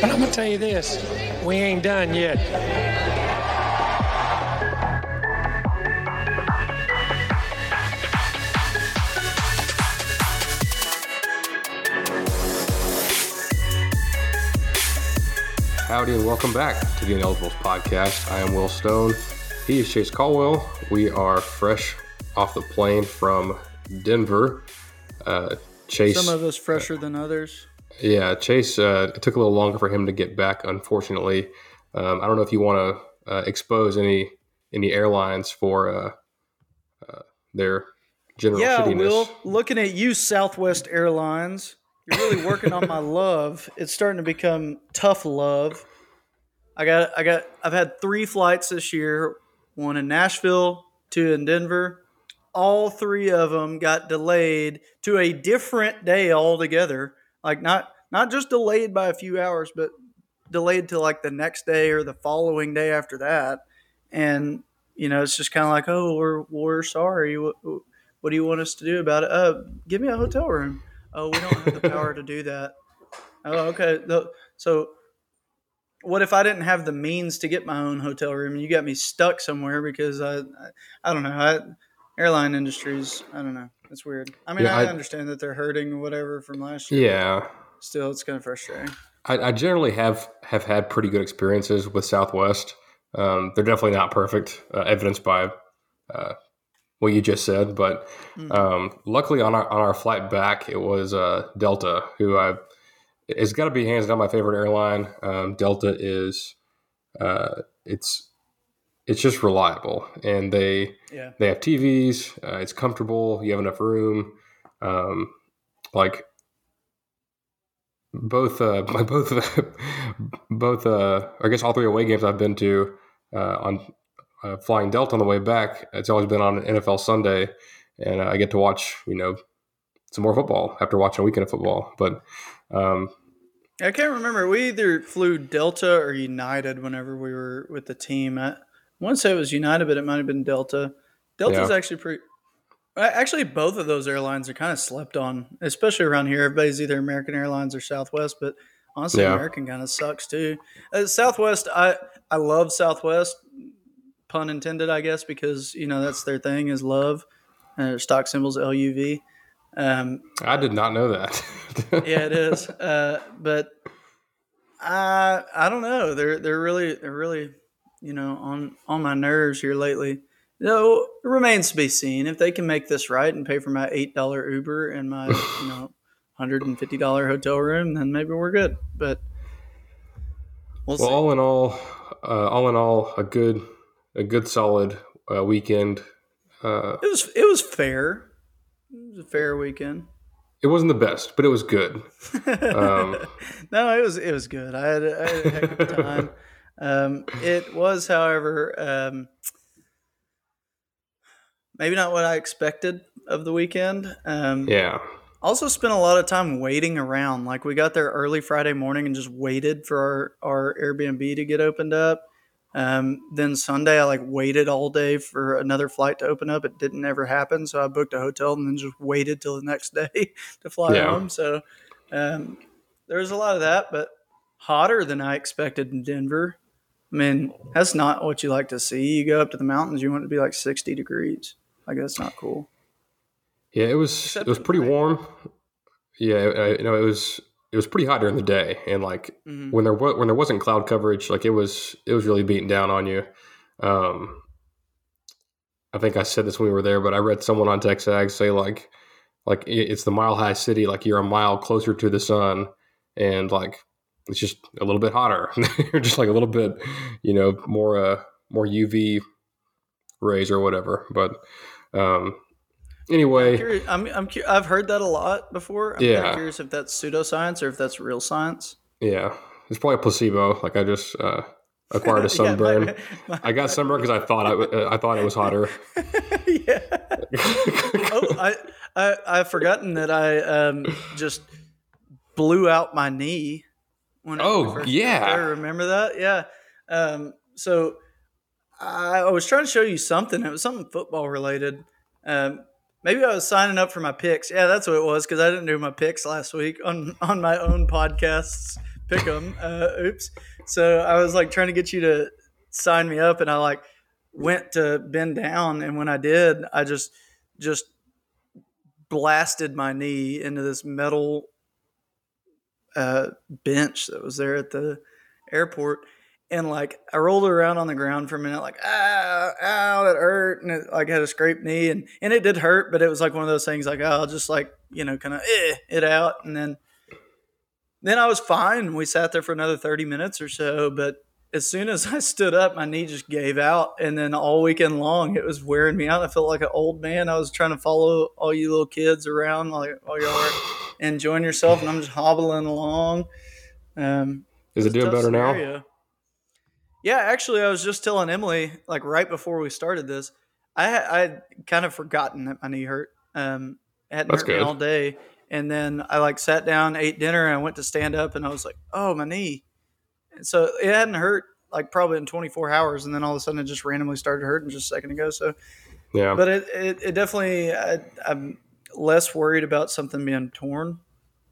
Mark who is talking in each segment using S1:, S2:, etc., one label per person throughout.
S1: But I'm gonna tell you this: we ain't done yet.
S2: Howdy and welcome back to the Ineligibles podcast. I am Will Stone. He is Chase Caldwell. We are fresh off the plane from Denver. Uh, Chase,
S3: Some of us fresher than others.
S2: Yeah, Chase. Uh, it took a little longer for him to get back. Unfortunately, um, I don't know if you want to uh, expose any any airlines for uh, uh, their general
S3: Yeah,
S2: shittiness.
S3: Will, looking at you, Southwest Airlines, you're really working on my love. It's starting to become tough love. I got, I got, I've had three flights this year. One in Nashville, two in Denver. All three of them got delayed to a different day altogether. Like not, not just delayed by a few hours, but delayed to like the next day or the following day after that. And you know, it's just kind of like, oh, we're we're sorry. What, what do you want us to do about it? Uh, give me a hotel room. Oh, we don't have the power to do that. Oh, okay. So, what if I didn't have the means to get my own hotel room and you got me stuck somewhere because I, I, I don't know. I, airline industries, I don't know. It's weird. I mean,
S2: Yeah,
S3: I,
S2: I-
S3: understand that they're hurting whatever from last year.
S2: Yeah,
S3: Still, it's kind of frustrating.
S2: I, I generally have have had pretty good experiences with Southwest. Um, they're definitely not perfect, uh, evidenced by uh, what you just said. But
S3: Mm.
S2: um, luckily, on our on our flight back, it was uh, Delta, who I it's got to be hands down my favorite airline. Um, Delta is uh, it's it's just reliable, and they
S3: Yeah.
S2: they have TVs. Uh, it's comfortable. You have enough room. Um, like both, uh, my both, both. Uh, I guess all three away games I've been to uh, on uh, flying Delta on the way back. It's always been on an NFL Sunday, and I get to watch you know some more football after watching a weekend of football. But um,
S3: I can't remember. We either flew Delta or United whenever we were with the team. I want to say it was United, but it might have been Delta. Delta's
S2: Yeah.
S3: actually pretty. Actually, both of those airlines are kind of slept on, especially around here. Everybody's either American Airlines or Southwest, but honestly,
S2: Yeah.
S3: American kind of sucks too. Uh, Southwest, I I love Southwest, pun intended, I guess, because you know that's their thing is love. Uh, stock symbols L U V. Um,
S2: I did not know that.
S3: yeah, it is. Uh, but I I don't know. They're they're really they're really you know on on my nerves here lately. Though it remains to be seen if they can make this right and pay for my eight dollar Uber and my you know hundred and fifty dollar hotel room. Then maybe we're good. But we'll
S2: Well, all in all, uh, all in all, a good, a good solid uh, weekend. Uh,
S3: It was it was fair. It was a fair weekend.
S2: it wasn't the best, but it was good. Um,
S3: no, it was it was good. I had, a- I had a heck of a time. Um, it was, however, um, maybe not what I expected of the weekend. Um,
S2: Yeah,
S3: Also, spent a lot of time waiting around. Like we got there early Friday morning and just waited for our, our Airbnb to get opened up. Um, then Sunday, I like waited all day for another flight to open up. It didn't ever happen, so I booked a hotel and then just waited till the next day to fly
S2: Yeah.
S3: home. So um, there was a lot of that, but hotter than I expected in Denver. I mean, that's not what you like to see. You go up to the mountains, you want it to be like sixty degrees. Like that's not cool.
S2: yeah, it was.
S3: Except
S2: it was pretty
S3: night.
S2: warm. Yeah, I, you know, it was. It was pretty hot during the day, and like
S3: Mhm.
S2: when there was when there wasn't cloud coverage, like it was it was really beating down on you. Um, I think I said this when we were there, but I read someone on TexAgs say like like it's the mile high city, like you're a mile closer to the sun, and like it's just a little bit hotter. you're just like a little bit, you know, more uh more UV rays or whatever. But um, anyway,
S3: Curious, I'm, I'm, cu- I've heard that a lot before. I'm
S2: Yeah.
S3: curious if that's pseudoscience or if that's real science.
S2: Yeah. it's probably a placebo. Like I just uh, acquired a sunburn.
S3: Yeah, my- my-
S2: I got sunburn because I thought I, uh, I thought it was hotter.
S3: yeah. oh, I, I I've forgotten that I um just blew out my knee. When
S2: Oh,
S3: first
S2: yeah.
S3: remember that? Yeah. Um. So I, I was trying to show you something. It was something football related. Um. Maybe I was signing up for my picks. Yeah, that's what it was because I didn't do my picks last week on on my own podcasts. Pick them. Uh, oops. So I was like trying to get you to sign me up, and I like went to bend down, and when I did, I just just blasted my knee into this metal uh, bench that was there at the airport. And like I rolled around on the ground for a minute, like ah, ow, that hurt, and it like had a scraped knee, and and it did hurt, but it was like one of those things, like oh, I'll just like you know, kind of eh, it out, and then then I was fine. And we sat there for another thirty minutes or so, but as soon as I stood up, my knee just gave out, and then all weekend long, it was wearing me out. I felt like an old man. I was trying to follow all you little kids around, like while y'all are enjoying yourself, and I'm just hobbling along. Um,
S2: Is it doing better now?
S3: scenario. Yeah, actually, I was just telling Emily, like right before we started this, I had, I kind of forgotten that my knee hurt. Um, it hadn't
S2: That's
S3: hurt me all day, and then I like sat down, ate dinner, and I went to stand up, and I was like, "Oh, my knee." So it hadn't hurt like probably in 24 hours, and then all of a sudden it just randomly started hurting just a second ago. So,
S2: Yeah.
S3: but it it, it definitely I, I'm less worried about something being torn.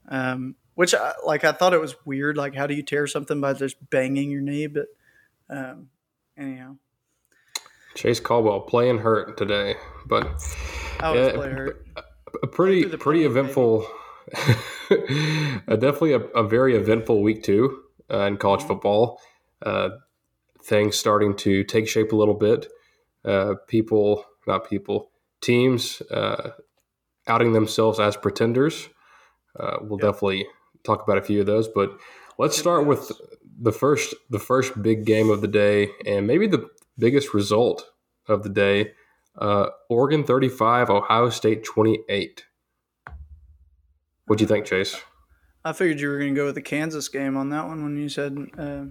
S3: Um, which I, like I thought it was weird. Like, how do you tear something by just banging your knee? But um, anyhow,
S2: Chase Caldwell playing hurt today, but
S3: I was
S2: Yeah,
S3: play hurt.
S2: a pretty pretty eventful definitely a, a very eventful week two uh, in college football uh, things starting to take shape a little bit uh, people not people teams uh, outing themselves as pretenders uh, we'll
S3: Yep.
S2: definitely talk about a few of those but let's start with the first the first big game of the day and maybe the biggest result of the day uh, Oregon 35, Ohio State 28. What do you think, Chase?
S3: I figured you were going to go with the Kansas game on that one when you said uh,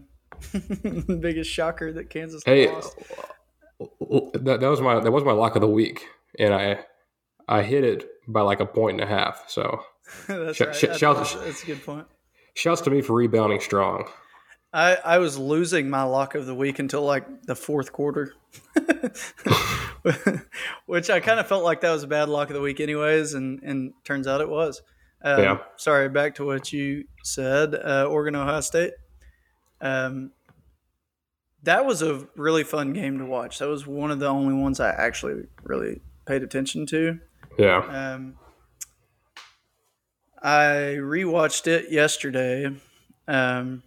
S3: biggest shocker that Kansas
S2: Hey,
S3: lost.
S2: Uh, uh, uh, that, that was my that was my lock of the week, and I I hit it by like a point and a half. So
S3: That's
S2: sh-
S3: right.
S2: sh-
S3: That's, that's a good point.
S2: shouts to me for rebounding strong.
S3: I, I was losing my lock of the week until like the fourth quarter, which I kind of felt like that was a bad lock of the week, anyways, and and turns out it was. Um,
S2: Yeah.
S3: Sorry, back to what you said. Uh, Oregon, Ohio State. Um, that was a really fun game to watch. That was one of the only ones I actually really paid attention to.
S2: Yeah,
S3: Um, I rewatched it yesterday. Um,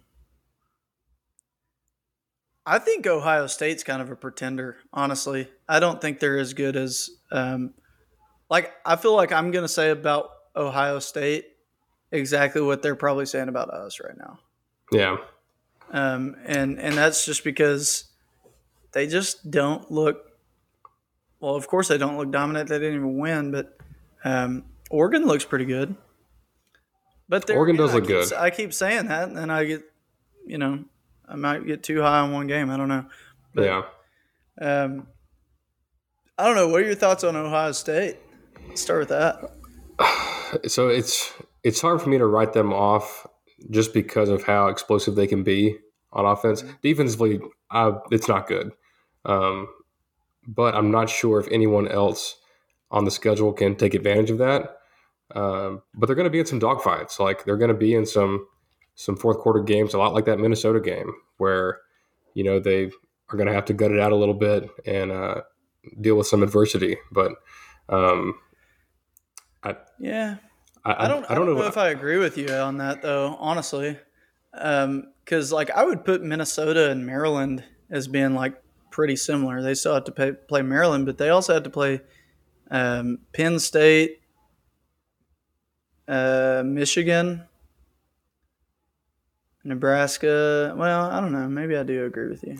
S3: I think Ohio State's kind of a pretender, honestly. I don't think they're as good as, um, like, I feel like I'm going to say about Ohio State exactly what they're probably saying about us right now.
S2: yeah,
S3: Um, and, and that's just because they just don't look, well, of course they don't look dominant. They didn't even win, but um, Oregon looks pretty good. But
S2: Oregon does
S3: I
S2: look
S3: keep-
S2: good.
S3: I keep saying that, and I get, you know, I might get too high on one game. I don't know. But-
S2: yeah.
S3: Um, I don't know. What are your thoughts on Ohio State? Let's start with that.
S2: So it's it's hard for me to write them off just because of how explosive they can be on offense. Defensively, I, it's not good. Um, but I'm not sure if anyone else on the schedule can take advantage of that. Um, but they're going to be in some dogfights. Like they're going to be in some some fourth quarter games, a lot like that Minnesota game, where you know they are going to have to gut it out a little bit and uh, deal with some adversity. But um,
S3: Yeah,
S2: I,
S3: I don't. I don't, know, if I agree with you on that though. Honestly, because like I would put Minnesota and Maryland as being like pretty similar. They still have to pay, play Maryland, but they also had to play um, Penn State, uh, Michigan, Nebraska. Well, I don't know. Maybe I do agree with you.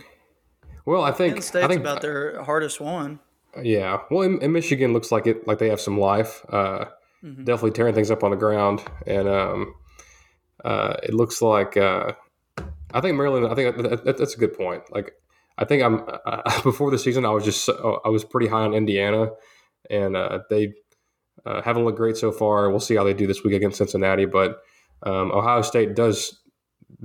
S2: Well, I think
S3: Penn State's
S2: I think
S3: about their hardest one.
S2: Yeah. Well, in, in Michigan, looks like it like they have some life. Uh,
S3: Mhm.
S2: Definitely tearing things up on the ground, and um, uh, it looks like uh, I think Maryland. I think that, that, that's a good point. Like, I think I'm uh, before the season. I was just I was pretty high on Indiana, and uh, they uh, haven't looked great so far. We'll see how they do this week against Cincinnati. But um, Ohio State does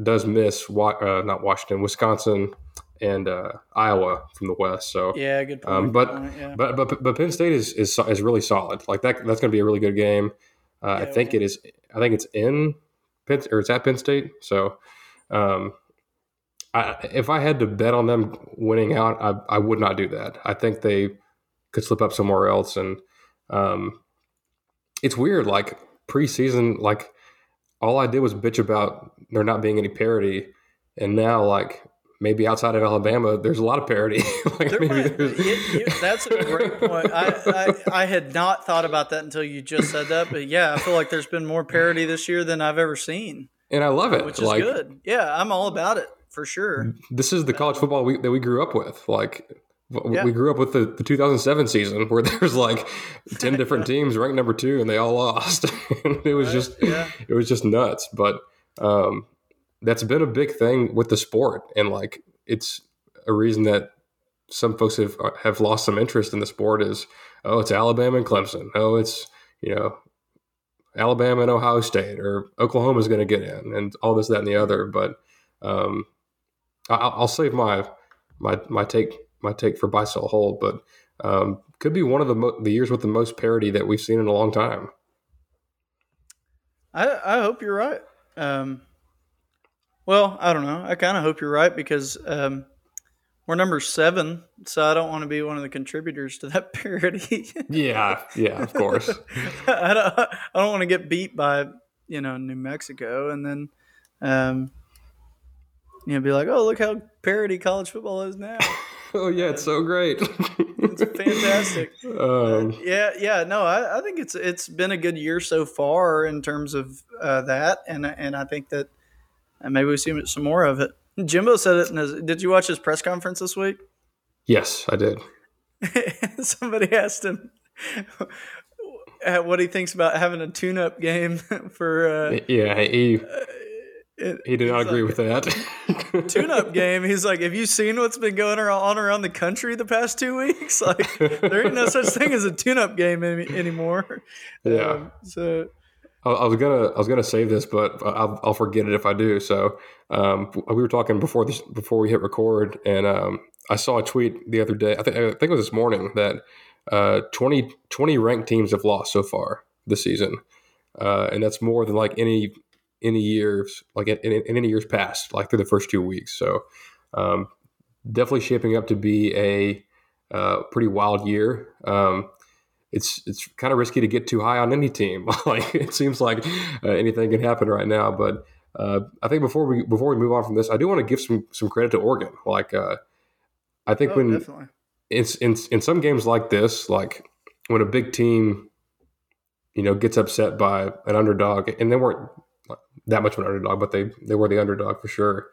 S2: does miss uh, not Washington, Wisconsin, and uh, Iowa from the West. So
S3: yeah, good point.
S2: Um, but,
S3: point,
S2: yeah. but but but Penn State is is, is really solid. Like that that's going to be a really good game. Uh, yeah, I think it is. I think it's in Penn or it's at Penn State. So um, I, if I had to bet on them winning out, I, I would not do that. I think they could slip up somewhere else. And um, it's weird. Like preseason, like all I did was bitch about there not being any parity, and now like maybe outside of Alabama, there's a lot of parity. like
S3: maybe might, it, it, that's a great point. I, I, I had not thought about that until you just said that, but yeah, I feel like there's been more parity this year than I've ever seen,
S2: and I love it,
S3: which is like, good. Yeah, I'm all about it for sure.
S2: This is the college football we, that we grew up with. Like yeah. we grew up with the, the 2007 season where there's like 10 different teams ranked number two and they all lost. it was right. just yeah. it was just nuts. But um, that's been a big thing with the sport, and like it's a reason that some folks have have lost some interest in the sport. Is oh, it's Alabama and Clemson. Oh, it's you know Alabama and Ohio State, or Oklahoma's going to get in, and all this, that, and the other. But um, I, will save my my my take my take for buy sell hold, but um, could be one of the mo- the years with the most parity that we've seen in a long time.
S3: I I hope you're right. Um, well, I don't know. I kind of hope you're right because um, we're number seven, so I don't want to be one of the contributors to that parody.
S2: yeah, yeah, of course.
S3: I don't. I don't want to get beat by you know New Mexico, and then um, you know be like, oh, look how parody college football is now.
S2: oh yeah, it's so great.
S3: it's fantastic. Um, uh, yeah, yeah. No, I, I, think it's it's been a good year so far in terms of uh, that, and and I think that and maybe we see some more of it. Jimbo said it in his. Did you watch his press conference this week?
S2: Yes, I did.
S3: Somebody asked him what he thinks about having a tune-up game for. Uh,
S2: yeah, he it, he did not agree like, with
S3: that. tune-up game. He's like, "Have you seen what's been going on around the country the past two weeks? Like, there ain't no such thing as a tune-up game any, anymore."
S2: Yeah. Um,
S3: so
S2: I was gonna I was gonna save this, but I'll, I'll forget it if I do. So um, we were talking before this before we hit record, and um, I saw a tweet the other day. I think I think it was this morning that uh, 20, 20 ranked teams have lost so far this season, uh, and that's more than like any any years like in, in, any years past, like through the first two weeks. So um, definitely shaping up to be a uh, pretty wild year. Um, it's it's kind of risky to get too high on any team. like it seems like uh, anything can happen right now. But uh, I think before we before we move on from this, I do want to give some some credit to Oregon. Like uh, I think oh, when definitely. it's in in some games like this, like when a big team, you know, gets upset by an underdog, and they weren't that much of an underdog, but they they were the underdog for sure.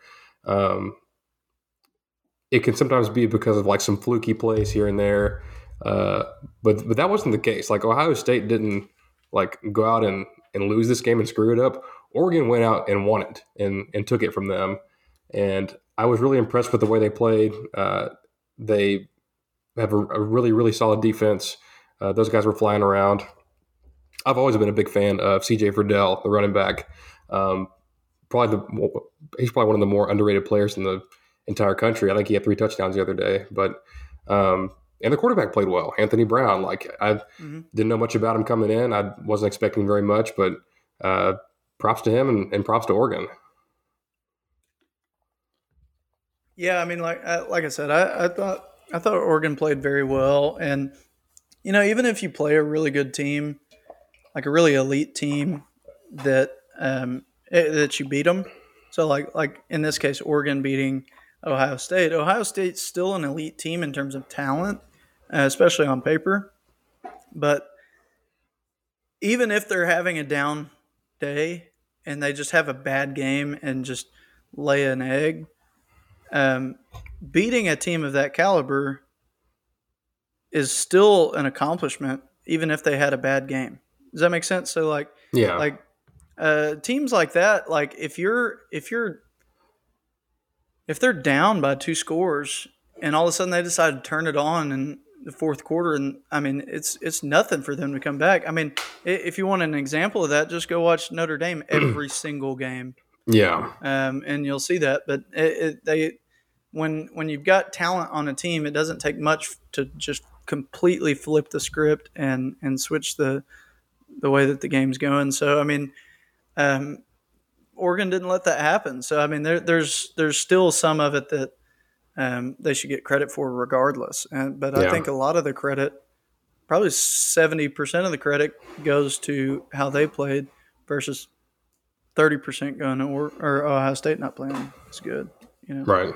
S2: Um, it can sometimes be because of like some fluky plays here and there. Uh, but but that wasn't the case. Like Ohio State didn't like go out and, and lose this game and screw it up. Oregon went out and won it and and took it from them. And I was really impressed with the way they played. Uh, they have a, a, really really solid defense. Uh, those guys were flying around. I've always been a big fan of C.J. Verdell, the running back. Um, probably the he's probably one of the more underrated players in the entire country. I think he had three touchdowns the other day, but um, and the quarterback played well. Anthony Brown, like I mm-hmm. didn't know much about him coming in. I wasn't expecting very much, but uh, props to him and, and, props to Oregon.
S3: Yeah, I mean, like like I said, I, I thought I thought Oregon played very well, and you know, even if you play a really good team, like a really elite team, that um, it, that you beat them. So like like in this case, Oregon beating Ohio State. Ohio State's still an elite team in terms of talent, especially on paper. But even if they're having a down day and they just have a bad game and just lay an egg, um, beating a team of that caliber is still an accomplishment, even if they had a bad game. Does that make sense? So like,
S2: yeah,
S3: like uh, teams like that, like if you're if you're if they're down by two scores and all of a sudden they decide to turn it on in the fourth quarter, and I mean it's it's nothing for them to come back. I mean, if you want an example of that, just go watch Notre Dame every single game.
S2: Yeah,
S3: um, and you'll see that. But it, it, they when when you've got talent on a team, it doesn't take much to just completely flip the script and and switch the the way that the game's going. So I mean, um, Oregon didn't let that happen. So I mean, there, there's there's still some of it that um, they should get credit for regardless. And but yeah. I think a lot of the credit, probably seventy percent of the credit, goes to how they played versus thirty percent going to or, or Ohio State not playing as good. You know,
S2: right.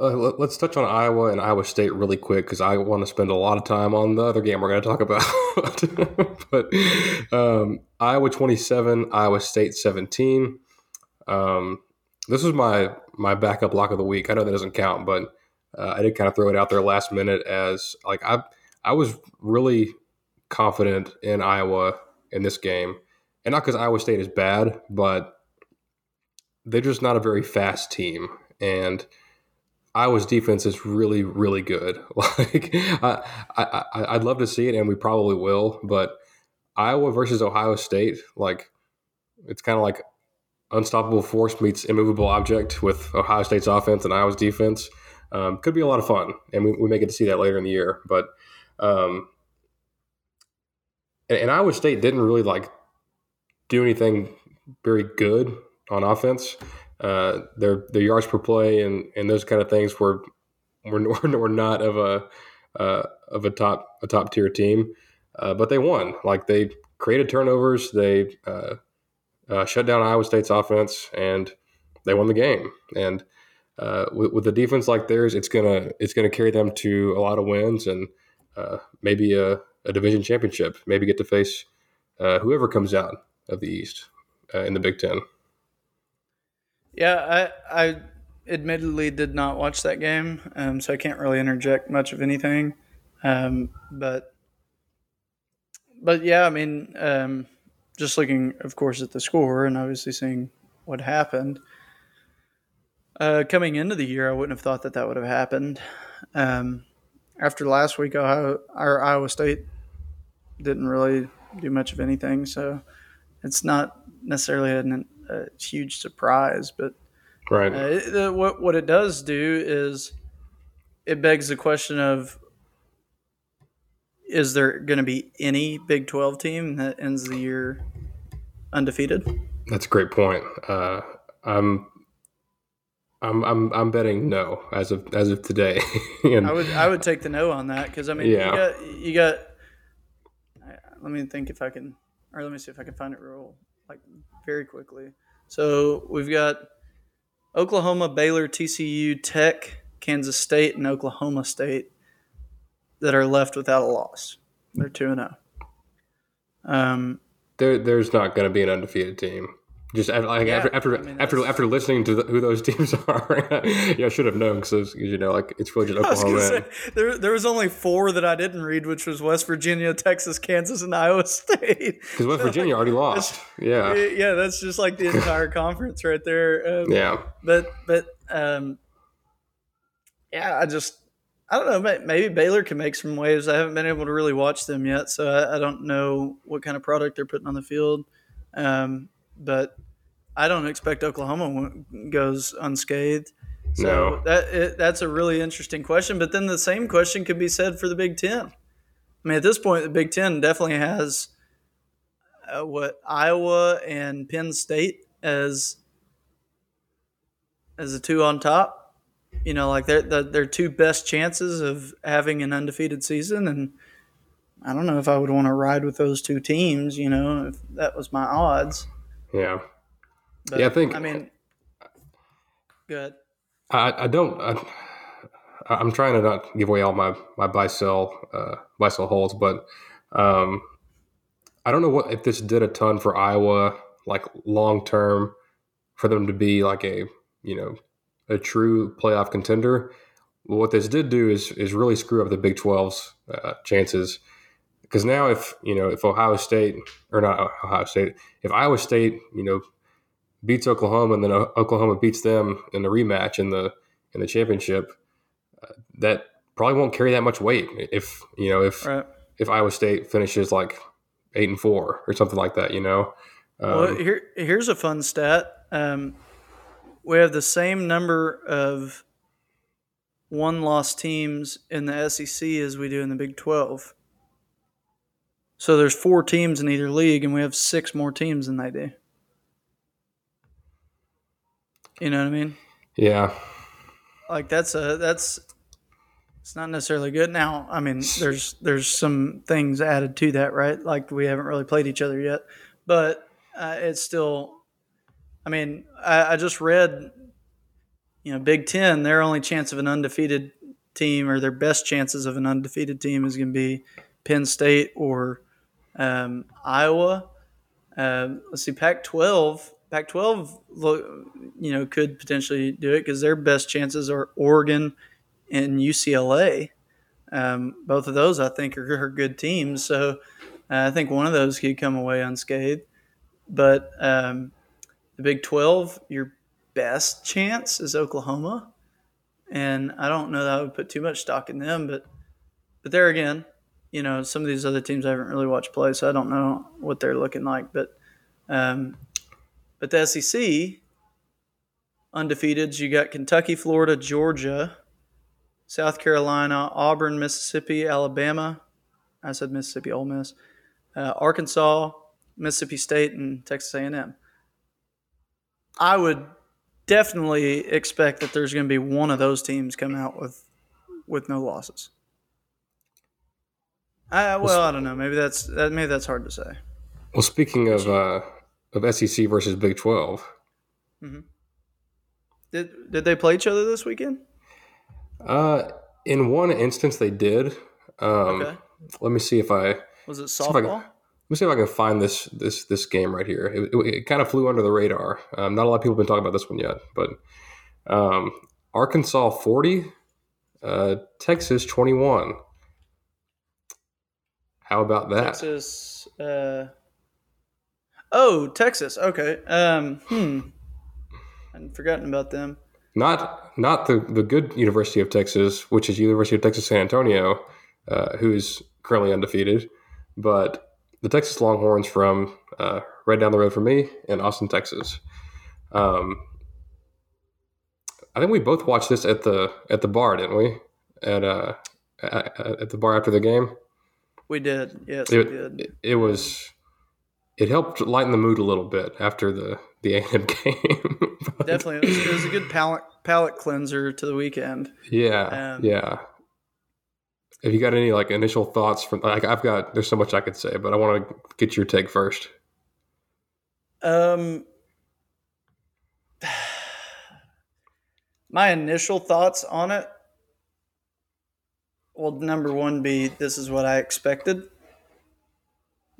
S2: Uh, let's touch on Iowa and Iowa State really quick because I want to spend a lot of time on the other game we're going to talk about. but um, Iowa 27, Iowa State 17. Um, this was my my backup lock of the week. I know that doesn't count, but uh, I did kind of throw it out there last minute as like I I was really confident in Iowa in this game, and not because Iowa State is bad, but they're just not a very fast team and Iowa's defense is really, really good. Like, I, I, I'd love to see it, and we probably will. But Iowa versus Ohio State, like, it's kind of like unstoppable force meets immovable object with Ohio State's offense and Iowa's defense. Um, could be a lot of fun, and we, we may get to see that later in the year. But um, and, and Iowa State didn't really like do anything very good on offense. Uh, their their yards per play and, and those kind of things were were, were not of a uh, of a top a top tier team, uh, but they won. Like they created turnovers, they uh, uh, shut down Iowa State's offense, and they won the game. And with, with, a defense like theirs, it's gonna it's gonna carry them to a lot of wins and maybe a, a, division championship. Maybe get to face whoever comes out of the East in the Big Ten.
S3: Yeah, I I admittedly did not watch that game, um, so I can't really interject much of anything. Um, but but yeah, I mean, um, just looking, of course, at the score and obviously seeing what happened. Uh, coming into the year, I wouldn't have thought that that would have happened. Um, after last week, Ohio, our Iowa State didn't really do much of anything, so it's not necessarily an a huge surprise. But
S2: right,
S3: uh, what what it does do is it begs the question of is there going to be any Big Twelve team that ends the year undefeated?
S2: That's a great point. Uh, I'm I'm I'm I'm betting no as of as of today.
S3: and, I would I would take the no on that because I mean yeah. you got you got. Let me think if I can, or let me see if I can find it real like very quickly. So we've got Oklahoma, Baylor, TCU, Tech, Kansas State, and Oklahoma State that are left without a loss. They're two and zero. Oh. Um,
S2: there, there's not going to be an undefeated team. Just like yeah, after after I mean, after, after listening to the, who those teams are, yeah, I should have known because you know like it's really just Oklahoma. Say,
S3: there there was only four that I didn't read, which was West Virginia, Texas, Kansas, and Iowa State.
S2: Because West Virginia already lost. Yeah,
S3: yeah, that's just like the entire conference right there.
S2: Um, yeah,
S3: but but um, yeah, I just I don't know. Maybe Baylor can make some waves. I haven't been able to really watch them yet, so I, I don't know what kind of product they're putting on the field. Um, but I don't expect Oklahoma goes unscathed. So no. that it, that's a really interesting question. But then the same question could be said for the Big Ten. I mean, at this point, the Big Ten definitely has uh, what Iowa and Penn State as as the two on top. You know, like they're their two best chances of having an undefeated season, and I don't know if I would want to ride with those two teams. You know, if that was my odds.
S2: Yeah. But, yeah, I think.
S3: I mean, good.
S2: I, I don't. I, I'm trying to not give away all my my buy sell uh, buy sell holds, but um, I don't know what if this did a ton for Iowa, like long term, for them to be like a you know a true playoff contender. what this did do is is really screw up the Big 12's uh, chances because now if you know if Ohio State or not Ohio State, if Iowa State you know beats Oklahoma, and then Oklahoma beats them in the rematch in the in the championship, uh, that probably won't carry that much weight. If you know if right. if Iowa State finishes like eight and four or something like that, you know.
S3: Um, well, here here's a fun stat. Um, we have the same number of one loss teams in the SEC as we do in the Big 12. So there's four teams in either league, and we have six more teams than they do. You know what I mean?
S2: Yeah.
S3: Like that's a that's it's not necessarily good. Now, I mean, there's there's some things added to that, right? Like we haven't really played each other yet, but uh, it's still. I mean, I, I just read you know, Big Ten, their only chance of an undefeated team or their best chances of an undefeated team is going to be Penn State or um, Iowa. Uh, let's see, Pac-12. Pac-12, you know, could potentially do it because their best chances are Oregon and UCLA. Um, both of those, I think, are, are good teams. So uh, I think one of those could come away unscathed. But um, the Big 12, you're best chance is Oklahoma, and I don't know that I would put too much stock in them. But but there again, you know, some of these other teams I haven't really watched play, so I don't know what they're looking like. But um, but the SEC undefeated, you got Kentucky, Florida, Georgia, South Carolina, Auburn, Mississippi, Alabama. I said Mississippi, Ole Miss, uh, Arkansas, Mississippi State, and Texas A&M. I would definitely expect that there's going to be one of those teams come out with with no losses. I, well, I don't know. Maybe that's that, maybe that's hard to say.
S2: Well, speaking of uh, of SEC versus Big 12 mm-hmm.
S3: did did they play each other this weekend?
S2: Uh, in one instance, they did. Um, okay. Let me see if I
S3: was it softball.
S2: Let me see if I can find this this this game right here. It, it, it kind of flew under the radar. Um, not a lot of people have been talking about this one yet, but um, Arkansas forty, uh, Texas twenty one. How about that?
S3: Texas. Uh... Oh, Texas. Okay. Um, hmm. I'd forgotten about them.
S2: Not not the the good University of Texas, which is University of Texas San Antonio, uh, who is currently undefeated, but the Texas Longhorns from uh, right down the road from me in Austin, Texas. Um, I think we both watched this at the at the bar, didn't we? At uh at, at the bar after the game.
S3: We did. Yes,
S2: it,
S3: we did.
S2: It, it, was. It helped lighten the mood a little bit after the the A&M game.
S3: Definitely, it was, it was, a good palate palate cleanser to the weekend.
S2: Yeah, um, yeah. Have you got any like initial thoughts from like I've got there's so much I could say, but I want to get your take first.
S3: Um my initial thoughts on it well number one be this is what i expected.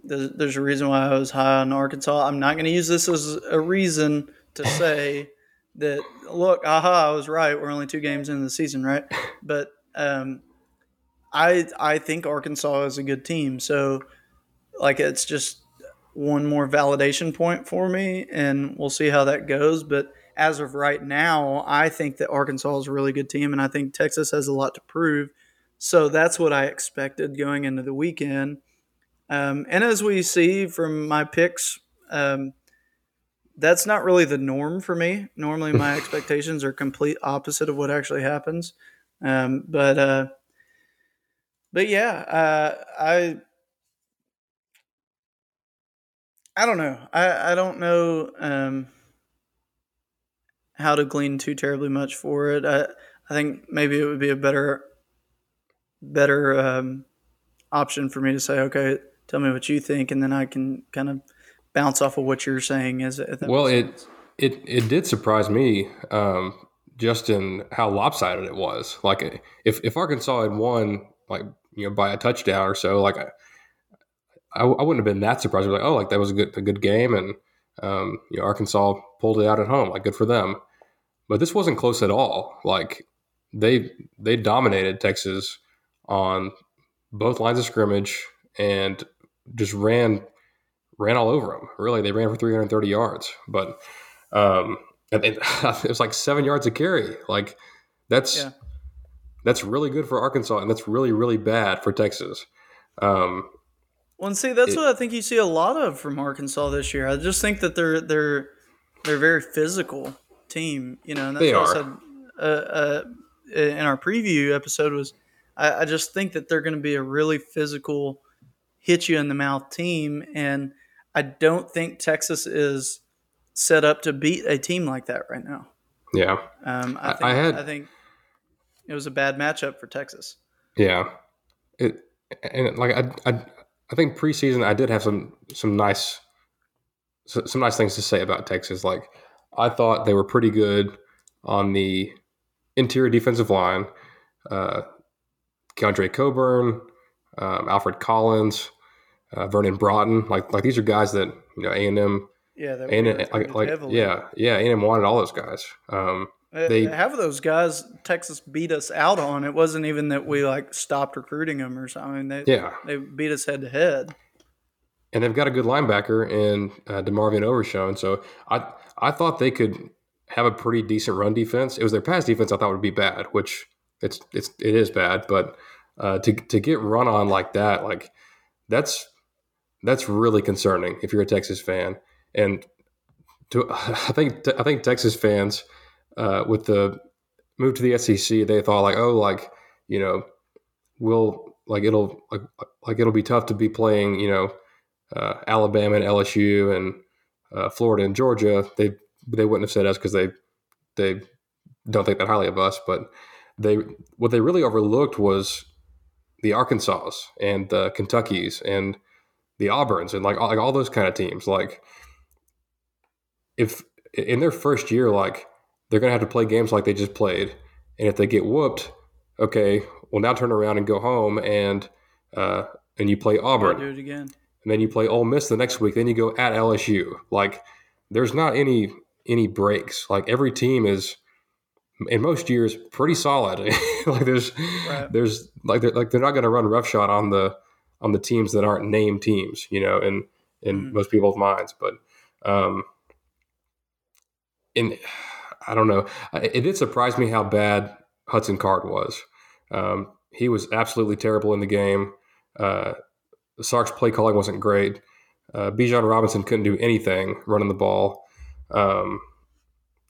S3: There's, there's a reason why i was high on arkansas. I'm not going to use this as a reason to say that look aha i was right. We're only two games into the season right? But um, I I think Arkansas is a good team. So like it's just one more validation point for me and we'll see how that goes, but as of right now, I think that Arkansas is a really good team and I think Texas has a lot to prove. So that's what I expected going into the weekend. Um, and as we see from my picks, um, that's not really the norm for me. Normally, my expectations are complete opposite of what actually happens. Um, but uh, but yeah, uh, I I don't know. I I don't know um, how to glean too terribly much for it. I I think maybe it would be a better better um, option for me to say, okay, tell me what you think, and then I can kind of bounce off of what you're saying. Is
S2: well, it it it did surprise me um, just in how lopsided it was. Like if if Arkansas had won like you know by a touchdown or so. Like I, I, I wouldn't have been that surprised. Like oh, like that was a good a good game, and um, you know Arkansas pulled it out at home. Like good for them. But this wasn't close at all. Like they they dominated Texas on both lines of scrimmage and just ran ran all over them. Really, they ran for 330 yards. But Um, it, it was like seven yards a carry. Like that's
S3: Yeah.
S2: That's really good for Arkansas, and that's really really bad for Texas. Um,
S3: Well, and see, that's
S2: It-
S3: what I think you see a lot of from Arkansas this year. I just think that they're they're they're a very physical team, you know. And that's
S2: They
S3: what
S2: are.
S3: I said uh, uh, in our preview episode was I, I just think that they're going to be a really physical, hit you in the mouth team, and I don't think Texas is set up to beat a team like that right now.
S2: yeah,
S3: Um, I, think,
S2: I had-
S3: I think it was a bad matchup for Texas.
S2: yeah. It and like I, I I think preseason I did have some some nice some nice things to say about Texas. Like I thought they were pretty good on the interior defensive line. Uh, Keondre Coburn, um, Alfred Collins, uh, Vernon Broughton. Like like these are guys that you know A and M
S3: Yeah,
S2: and
S3: were
S2: like like yeah yeah A and M wanted all those guys. Um, They-
S3: half of those guys Texas beat us out on. It wasn't even that we like stopped recruiting them or something. I mean, they
S2: yeah,
S3: they beat us head to head.
S2: and they've got a good linebacker in uh, DeMarvion Overshown. So I I thought they could have a pretty decent run defense. It was their pass defense I thought would be bad, which it's it's it is bad, but uh, to to get run on like that, like that's that's really concerning if you're a Texas fan. And to I think I think Texas fans uh, with the move to the SEC, they thought like, oh, like you know, we'll like it'll like like it'll be tough to be playing, you know, uh, Alabama and LSU and uh, Florida and Georgia. They they wouldn't have said us because they they don't think that highly of us. But they what they really overlooked was the Arkansas and the Kentuckies and the Auburns and like all, like all those kind of teams. Like if in their first year, like they're gonna have to play games like they just played, and if they get whooped, okay, well now turn around and go home and uh, and you play Auburn
S3: Do it again.
S2: and then you play Ole Miss the next week. Then you go at LSU. Like there's not any any breaks. Like every team is in most years pretty solid. like there's
S3: Right.
S2: there's like they're, like they're not going to run roughshod on the on the teams that aren't named teams. You know, in in
S3: Mhm.
S2: most people's minds, but. um in I don't know. It did surprise me how bad Hudson Card was. Um, he was absolutely terrible in the game. Uh, Sark's play calling wasn't great. Uh, Bijan Robinson couldn't do anything running the ball. Um,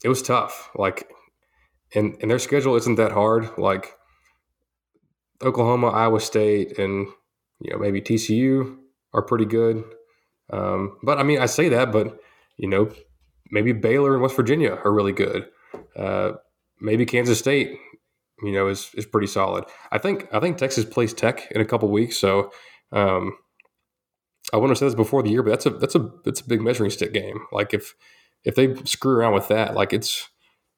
S2: it was tough. Like, and and their schedule isn't that hard. Like Oklahoma, Iowa State, and you know maybe TCU are pretty good. Um, but I mean, I say that, but you know, maybe Baylor and West Virginia are really good. Uh, maybe Kansas State, you know, is is pretty solid. I think I think Texas plays Tech in a couple weeks, so um, I wouldn't have said this before the year, but that's a that's a that's a big measuring stick game. Like if if they screw around with that, like it's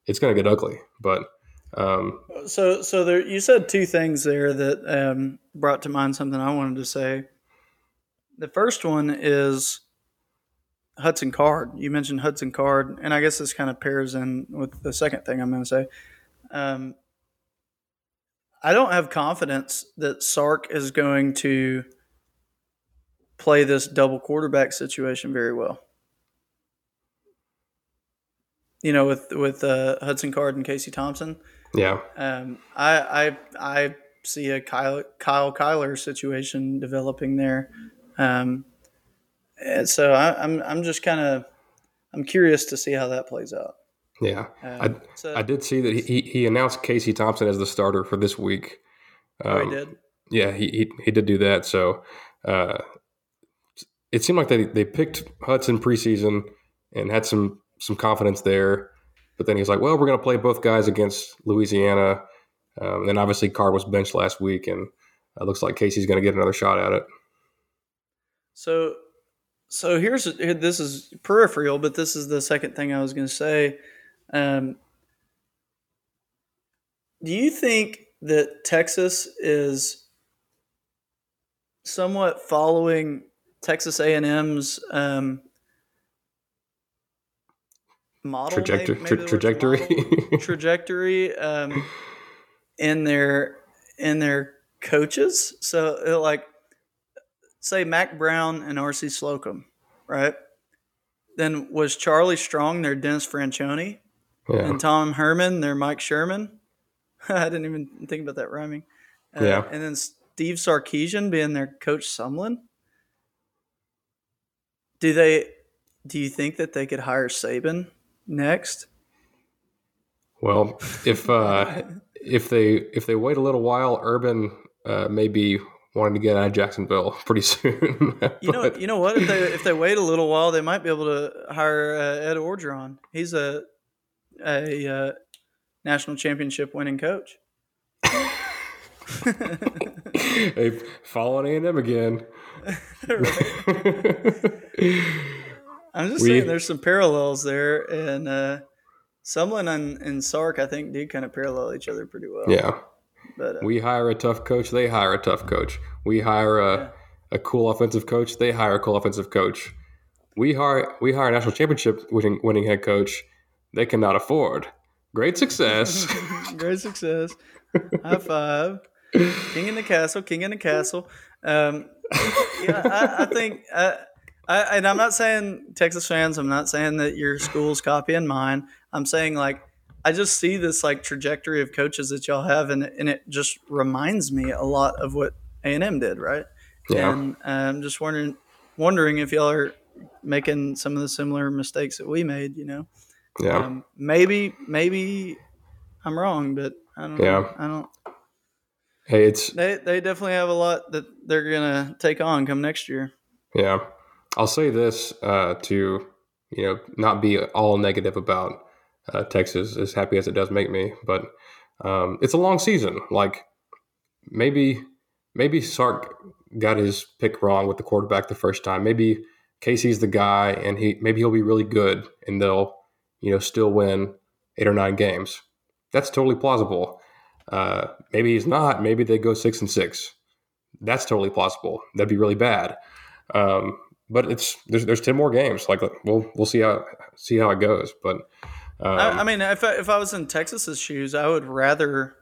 S2: it's going to get ugly. But um,
S3: So, so there, you said two things there that um, brought to mind something I wanted to say. The first one is Hudson Card. You mentioned Hudson Card, and I guess this kind of pairs in with the second thing I'm going to say. Um, I don't have confidence that Sark is going to play this double quarterback situation very well. You know, with with uh, Hudson Card and Casey Thompson.
S2: yeah,
S3: Um, I, I I see a Kyle Kyle Kyler situation developing there. Um, and so I, I'm I'm just kind of I'm curious to see how that plays out.
S2: yeah.
S3: Um,
S2: I
S3: so,
S2: I did see that he he announced Casey Thompson as the starter for this week.
S3: oh,
S2: Um,
S3: he did.
S2: Yeah, he, he he did do that. So uh, it seemed like they they picked Hudson preseason and had some some confidence there. But then he's like, well, we're going to play both guys against Louisiana. Um, and then obviously Card was benched last week, and it looks like Casey's going to get another shot at it.
S3: So so here's this is peripheral, but this is the second thing I was going to say. Um, do you think that Texas is somewhat following Texas A and M's um, model
S2: Trajectory,
S3: maybe word's
S2: trajectory.
S3: model? trajectory um, in their in their coaches. So like say Mack Brown and RC Slocum, right? then was Charlie Strong their Dennis Franchione,
S2: Yeah.
S3: and Tom Herman their Mike Sherman. I didn't even think about that rhyming. Uh,
S2: Yeah.
S3: And then Steve Sarkisian being their coach Sumlin. Do they? Do you think that they could hire Saban next?
S2: Well, if uh, if they if they wait a little while, Urban uh, may be wanting to get out of Jacksonville pretty soon.
S3: You know, you know what? If they if they wait a little while, they might be able to hire uh, Ed Orgeron. He's a a uh, national championship winning coach.
S2: hey, following A and M again.
S3: I'm just
S2: We-
S3: saying, there's some parallels there, and uh, Sumlin and, and Sark, I think, do kind of parallel each other pretty well.
S2: yeah,
S3: but uh,
S2: we hire a tough coach. They hire a tough coach. We hire a, a cool offensive coach. They hire a cool offensive coach. We hire we hire a national championship winning, winning head coach. They cannot afford. Great success.
S3: great success. High five. King in the castle. King in the castle. Um, yeah, I, I think. I, I, and I'm not saying Texas fans. I'm not saying that your school's copying mine. I'm saying like I just see this like trajectory of coaches that y'all have, and and it just reminds me a lot of what A and M did, right?
S2: Yeah.
S3: And I'm just wondering wondering if y'all are making some of the similar mistakes that we made. You know,
S2: yeah.
S3: um, maybe maybe I'm wrong, but I don't.
S2: Yeah.
S3: know. I don't.
S2: Hey, it's
S3: They they definitely have a lot that they're gonna take on come next year.
S2: Yeah, I'll say this uh, to you know not be all negative about uh, Texas, as happy as it does make me, but um, it's a long season. Like maybe maybe Sark got his pick wrong with the quarterback the first time. Maybe Casey's the guy, and he maybe he'll be really good, and they'll you know still win eight or nine games. That's totally plausible. Uh, maybe he's not. Maybe they go six and six. That's totally plausible. That'd be really bad. Um, but it's there's there's ten more games. Like we'll we'll see how see how it goes. But um,
S3: I, I mean, if I, if I was in Texas's shoes, I would rather.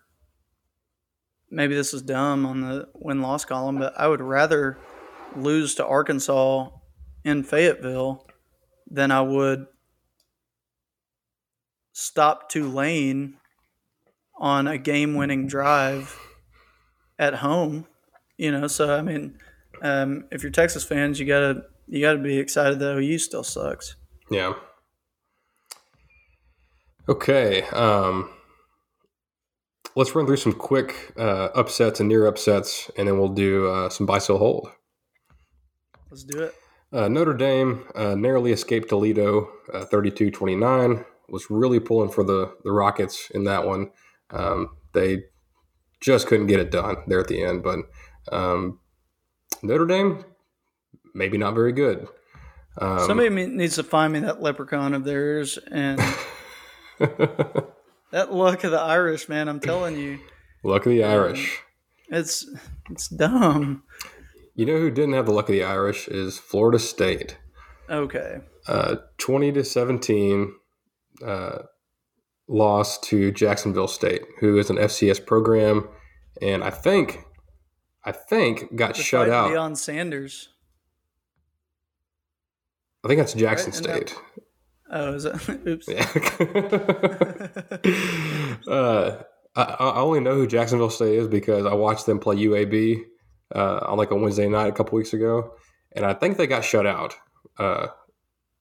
S3: Maybe this is dumb on the win loss column, but I would rather lose to Arkansas in Fayetteville than I would stop Tulane on a game winning drive at home. You know, so I mean, um, if you're Texas fans, you gotta you gotta be excited that OU still sucks.
S2: yeah. Okay. Um, let's run through some quick uh, upsets and near upsets, and then we'll do uh, some buy sell hold.
S3: Let's do it.
S2: Uh, Notre Dame uh, narrowly escaped Toledo, uh, 32-29. Was really pulling for the the Rockets in that one. Um, they just couldn't get it done there at the end. But um, Notre Dame, maybe not very good. Um,
S3: Somebody needs to find me that leprechaun of theirs and that luck of the Irish, man. I'm telling you,
S2: luck of the Irish.
S3: it's it's dumb.
S2: You know who didn't have the luck of the Irish is Florida State.
S3: Okay,
S2: Uh, 20 to 17 uh, loss to Jacksonville State, who is an FCS program, and I think I think got shut out.
S3: Deion Sanders.
S2: I think that's Jackson
S3: Right, and that-
S2: State.
S3: Oh, is it? Oops.
S2: Yeah. uh, I, I only know who Jacksonville State is because I watched them play UAB uh, on like a Wednesday night a couple weeks ago, and I think they got shut out uh,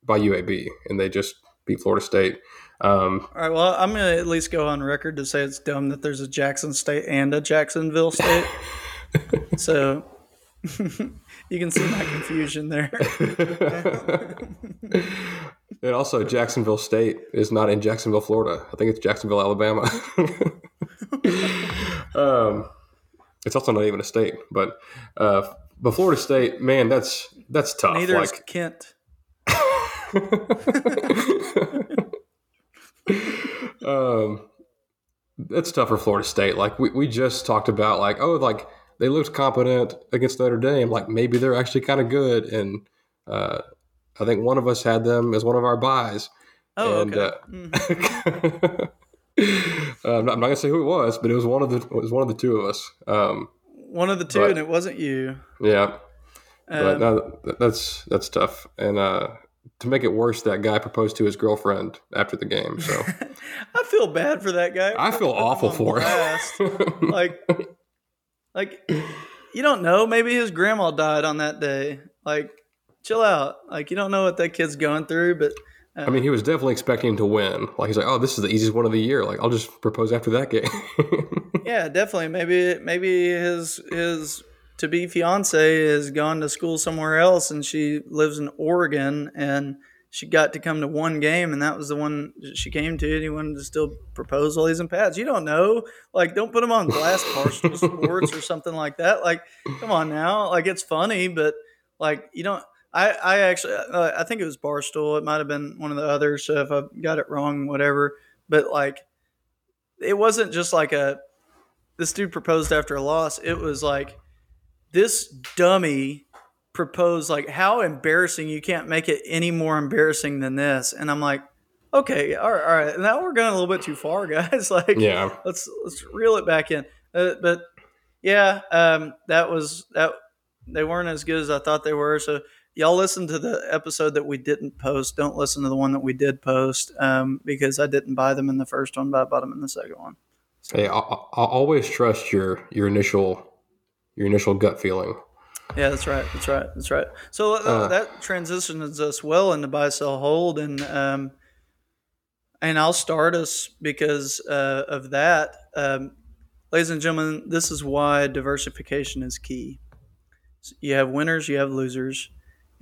S2: by UAB, and they just beat Florida State. Um,
S3: All right. Well, I'm gonna at least go on record to say it's dumb that there's a Jackson State and a Jacksonville State. so you can see my confusion there.
S2: And also, Jacksonville State is not in Jacksonville, Florida. I think it's Jacksonville, Alabama. um, it's also not even a state, but uh, but Florida State, man, that's that's tough.
S3: Neither is Kent.
S2: um, it's tough for Florida State. Like we, we just talked about, like oh, like they looked competent against Notre Dame. Like maybe they're actually kind of good, and uh, I think one of us had them as one of our buys.
S3: Oh,
S2: and,
S3: okay.
S2: uh,
S3: Mhm.
S2: Uh, I'm, not, I'm not gonna say who it was, but it was one of the it was one of the two of us. Um,
S3: One of the two,
S2: but-
S3: and it wasn't you.
S2: yeah, but
S3: Um,
S2: no, that's that's tough. And uh, to make it worse, that guy proposed to his girlfriend after the game. So
S3: I feel bad for that guy.
S2: I feel awful for
S3: him. like, like you don't know. Maybe his grandma died on that day. Like, chill out. Like, you don't know what that kid's going through, but.
S2: Uh, I mean, he was definitely expecting to win. Like he's like, "Oh, this is the easiest one of the year. Like, I'll just propose after that game."
S3: yeah, definitely. Maybe, maybe his his to be fiance has gone to school somewhere else, and she lives in Oregon, and she got to come to one game, and that was the one she came to. And he wanted to still propose while he's in pads. You don't know. Like, don't put him on blast, Barstool Sports or something like that. Like, come on now. Like, it's funny, but like, you don't. I, I actually, uh, I think it was Barstool. It might have been one of the others. So if I got it wrong, whatever. But like, it wasn't just like a this dude proposed after a loss. It was like this dummy proposed like how embarrassing you can't make it any more embarrassing than this and i'm like okay all right, all right. now we're going a little bit too far guys like yeah let's let's reel it back in uh, but yeah um, that was that they weren't as good as i thought they were so y'all listen to the episode that we didn't post don't listen to the one that we did post um, because i didn't buy them in the first one but i bought them in the second one
S2: so. hey I, I always trust your your initial your initial gut feeling.
S3: Yeah, that's right. That's right. That's right. So uh, uh, that transitions us well into buy, sell, hold, and um, and I'll start us because uh, of that, um, ladies and gentlemen. This is why diversification is key. You have winners, you have losers,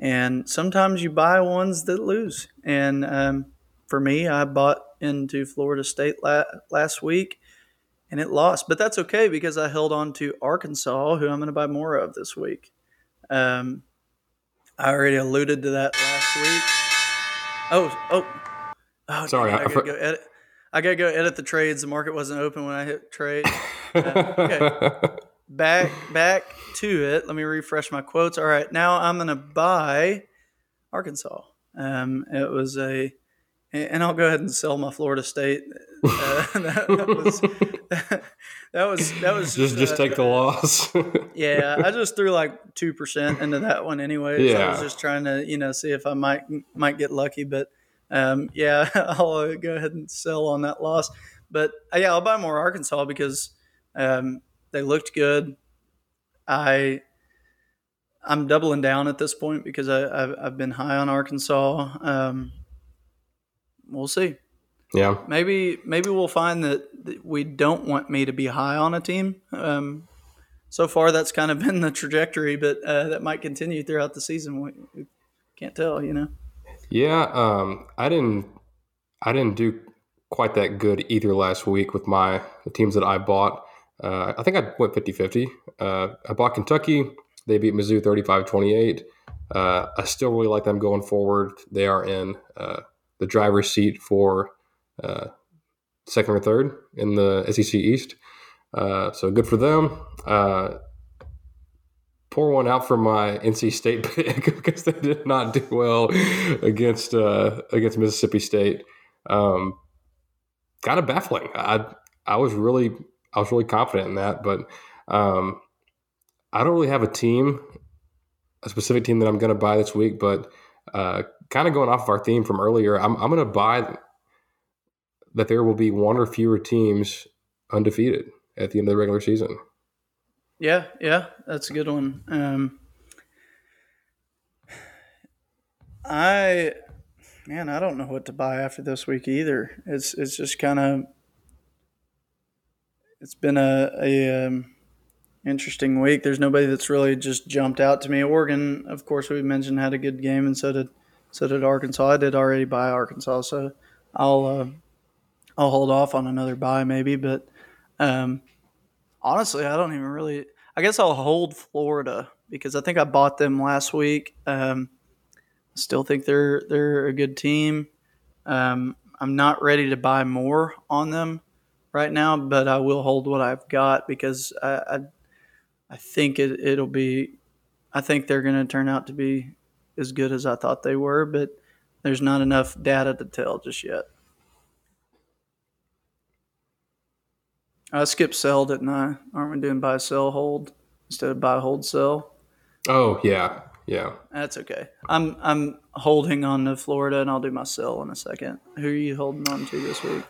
S3: and sometimes you buy ones that lose. And um, for me, I bought into Florida State la- last week and it lost. But that's okay because I held on to Arkansas, who I'm going to buy more of this week. Um, I already alluded to that last week. Oh, oh, oh
S2: sorry,
S3: I, I gotta go edit. I gotta go edit the trades. The market wasn't open when I hit trade. Uh, okay, back back to it. Let me refresh my quotes. All right, now I'm gonna buy Arkansas. Um, it was a and I'll go ahead and sell my Florida State. Uh, that, that, was that was that was
S2: just just, uh, take the loss.
S3: yeah, I just threw like two percent into that one anyway. Yeah, so I was just trying to you know see if I might might get lucky, but um, yeah, I'll uh, go ahead and sell on that loss. But uh, yeah, I'll buy more Arkansas because um, they looked good. I I'm doubling down at this point because I, have I've been high on Arkansas. Um, we'll see.
S2: Yeah.
S3: Maybe maybe we'll find that we don't want me to be high on a team. Um, so far, that's kind of been the trajectory, but uh, that might continue throughout the season. We, we can't tell, you know.
S2: Yeah, um, I didn't. I didn't do quite that good either last week with my the teams that I bought. Uh, I think I went 50-50. Uh, I bought Kentucky. They beat Mizzou 35-28. Uh, I still really like them going forward. They are in uh, the driver's seat for uh, second or third in the SEC East. So good for them. Pour one out for my NC State pick because they did not do well against against Mississippi State. Um, kind of baffling. I I was really I was really confident in that, but um, I don't really have a team, a specific team that I'm going to buy this week. But uh, kind of going off of our theme from earlier, I'm, I'm going to buy that there will be one or fewer teams undefeated at the end of the regular season.
S3: Yeah, yeah, that's a good one. Um, I, man, I don't know what to buy after this week either. It's it's just kind of, it's been a a um, interesting week. There's nobody that's really just jumped out to me. Oregon, of course, we mentioned had a good game, and so did so did Arkansas. I did already buy Arkansas, so I'll uh, I'll hold off on another buy maybe. But um, honestly, I don't even really. I guess I'll hold Florida because I think I bought them last week. Um, still think they're they're a good team. Um, I'm not ready to buy more on them right now, but I will hold what I've got because I I, I think it, it'll be. I think they're going to turn out to be as good as I thought they were, but there's not enough data to tell just yet. I skipped sell, didn't I? Aren't we doing buy, sell, hold instead of buy, hold, sell?
S2: Oh yeah, Yeah.
S3: That's okay. I'm I'm holding on to Florida, and I'll do my sell in a second. Who are you holding on to this week?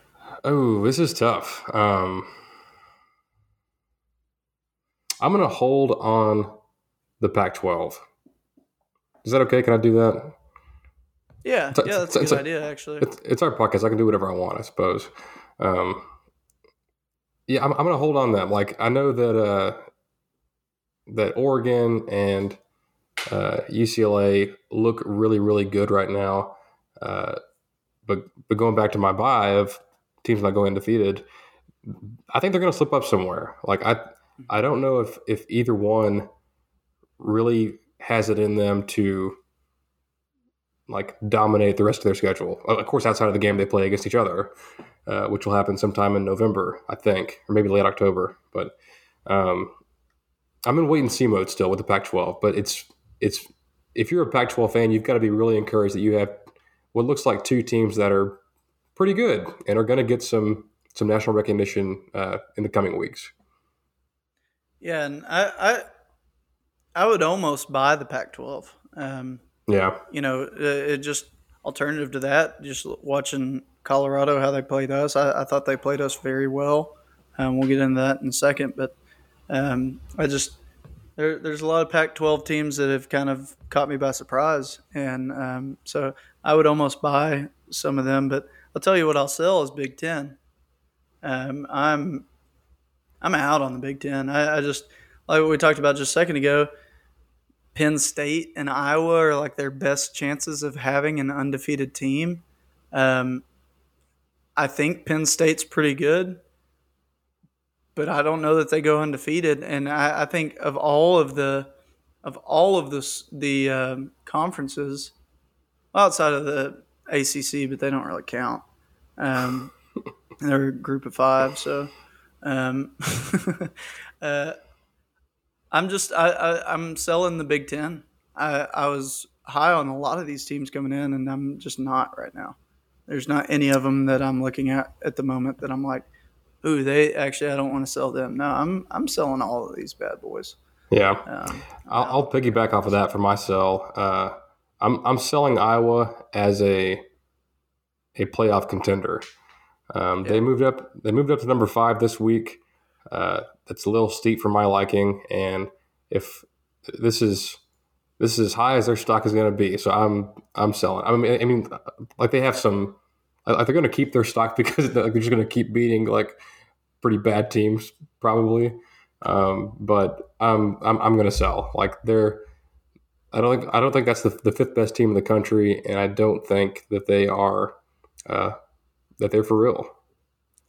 S2: Oh, this is tough. Um, I'm going to hold on the Pac-12. Is that okay? Can I do that?
S3: Yeah,
S2: It's
S3: yeah, that's a good
S2: a-
S3: idea, actually.
S2: It's, it's our podcast. I can do whatever I want, I suppose. Um, yeah, I'm, I'm going to hold on that. Like, I know that uh, that Oregon and uh, UCLA look really, really good right now. Uh, but but going back to my buy of teams not going undefeated, I think they're going to slip up somewhere. Like I I don't know if if either one really has it in them to like dominate the rest of their schedule. Of course, outside of the game they play against each other, uh, which will happen sometime in November, I think, or maybe late October. But um, I'm in wait and see mode still with the Pac-12. But it's it's if you're a Pac-12 fan, you've got to be really encouraged that you have what looks like two teams that are pretty good and are going to get some some national recognition uh, in the coming weeks.
S3: Yeah, and I I, I would almost buy the Pac-12. Um,
S2: Yeah,
S3: you know, uh, it just alternative to that, just watching Colorado how they played us. I, I thought they played us very well. Um, we'll get into that in a second, but um, I just there, there's a lot of Pac-12 teams that have kind of caught me by surprise, and um, so I would almost buy some of them. But I'll tell you what I'll sell is Big Ten. Um, I'm I'm out on the Big Ten. I, I just like what we talked about just a second ago. Penn State and Iowa are like their best chances of having an undefeated team. Um, I think Penn State's pretty good, but I don't know that they go undefeated. And I, I think of all of the of all of this the um, conferences outside of the ACC, but they don't really count. Um, they're a group of five, so. Um, uh, I'm just I, I I'm selling the Big Ten. I I was high on a lot of these teams coming in, and I'm just not right now. There's not any of them that I'm looking at at the moment that I'm like, ooh, they actually I don't want to sell them. No, I'm I'm selling all of these bad boys.
S2: yeah.
S3: Um,
S2: I'll, I'll piggyback off of that for my sell. Uh, I'm I'm selling Iowa as a a playoff contender. Um, They moved up. They moved up to number five this week. Uh, that's a little steep for my liking, and if this is this is as high as their stock is going to be, so I'm I'm selling. I mean, I mean, like they have some. Like they're going to keep their stock because they're just going to keep beating like pretty bad teams, probably. Um, but I'm I'm, I'm going to sell. Like they're, I don't think I don't think that's the, the fifth best team in the country, and I don't think that they are, uh, that they're for real.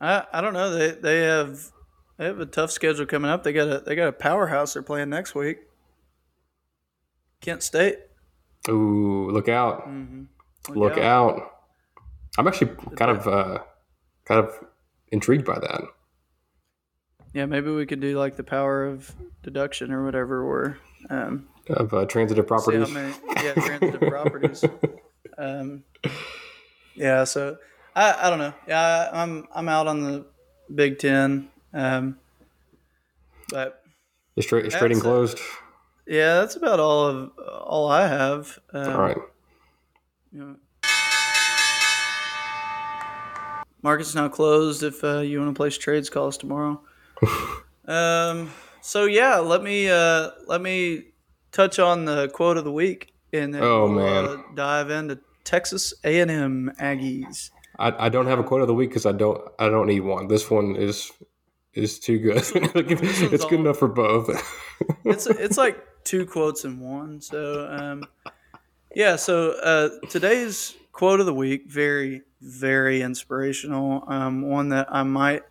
S3: I I don't know. They they have they have a tough schedule coming up. They got a they got a powerhouse they're playing next week. Kent State.
S2: Ooh, look out!
S3: hmm
S2: Look out! I'm actually kind of uh, kind of intrigued by that.
S3: Yeah, maybe we could do like the power of deduction or whatever, where um,
S2: Of uh, transitive properties.
S3: many yeah transitive properties. Um, yeah, so I, I don't know. Yeah, I, I'm I'm out on the Big Ten, um, but
S2: Is, tra- is trading closed?
S3: yeah, that's about all of all I have. Um,
S2: All right.
S3: you know. Market's now closed. If uh, you want to place trades, call us tomorrow. um, so yeah, let me uh, let me touch on the quote of the week, and then
S2: Oh,
S3: we'll,
S2: man.
S3: uh, dive into Texas A and M Aggies.
S2: I, I don't have a quote of the week because I don't I don't need one. This one is is too good. it's good
S3: all-
S2: enough for both.
S3: It's it's like two quotes in one. So um, yeah, so uh, today's quote of the week very very inspirational. Um, one that I might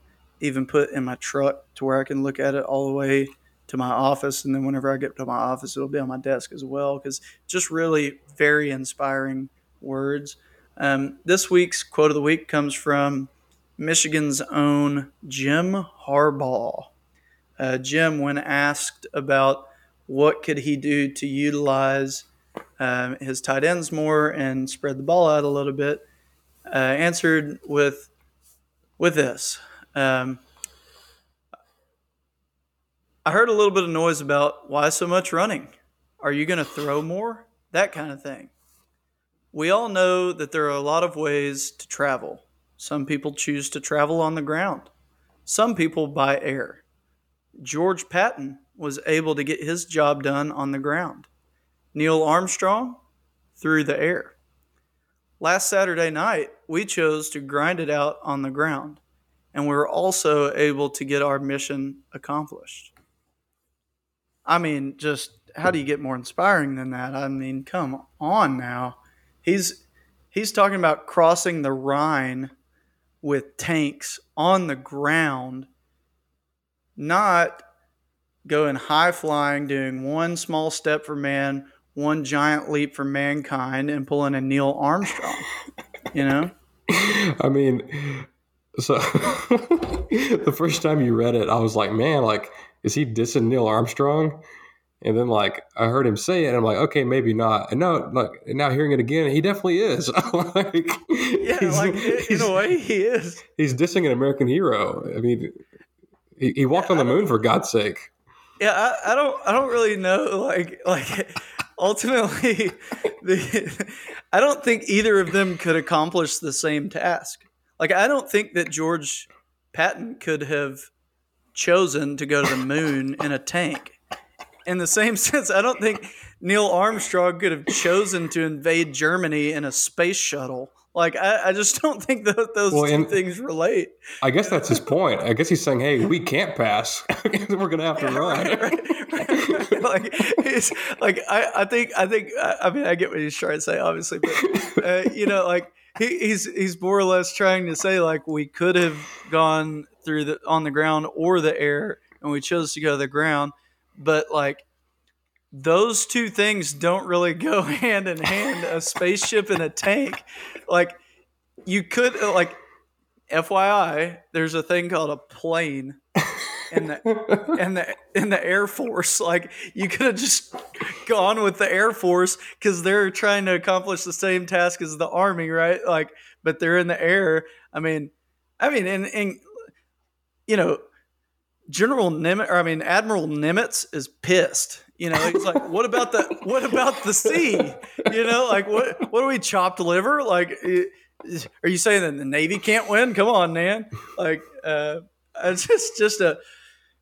S3: even put in my truck to where I can look at it all the way to my office, and then whenever I get to my office, it'll be on my desk as well because just really very inspiring words. Um, this week's quote of the week comes from Michigan's own Jim Harbaugh. Uh, Jim, when asked about what could he do to utilize um, his tight ends more and spread the ball out a little bit, uh, answered with with this. Um, I heard a little bit of noise about why so much running. Are you going to throw more? That kind of thing. We all know that there are a lot of ways to travel. Some people choose to travel on the ground, some people by air. George Patton was able to get his job done on the ground. Neil Armstrong, through the air. Last Saturday night, we chose to grind it out on the ground, and we were also able to get our mission accomplished. I mean, just how do you get more inspiring than that? I mean, come on now. He's he's talking about crossing the Rhine with tanks on the ground, not going high flying, doing one small step for man, one giant leap for mankind, and pulling a Neil Armstrong. you know?
S2: I mean, so the first time you read it, I was like, man, like, is he dissing Neil Armstrong? And then like I heard him say it, and I'm like, okay, maybe not. And now, like now hearing it again, he definitely is. like,
S3: yeah, like in a way, he is.
S2: He's dissing an American hero. I mean, he, he walked yeah, on the moon for God's sake.
S3: Yeah, I, I, don't, I don't really know. Like, like ultimately, the, I don't think either of them could accomplish the same task. Like, I don't think that George Patton could have chosen to go to the moon in a tank in the same sense, I don't think Neil Armstrong could have chosen to invade Germany in a space shuttle. Like, I, I just don't think that those well, two things relate.
S2: I guess that's his point. I guess he's saying, "Hey, we can't pass. We're going to have to run." Right,
S3: right, like, it's like I, I think, I think, I mean, I get what he's trying to say, obviously, but uh, you know, like he, he's he's more or less trying to say, like, we could have gone through the on the ground or the air, and we chose to go to the ground. But like those two things don't really go hand in hand. A spaceship and a tank like you could uh, like fyi there's a thing called a plane in the in the in the air force. Like you could have just gone with the air force because they're trying to accomplish the same task as the army right? Like but they're in the air. I mean i mean and, and you know General Nimitz, or I mean Admiral Nimitz, is pissed. You know, he's like, "What about the what about the sea? You know, like what what do we chopped liver? Like, are you saying that the Navy can't win? Come on, man! Like, uh, it's just just a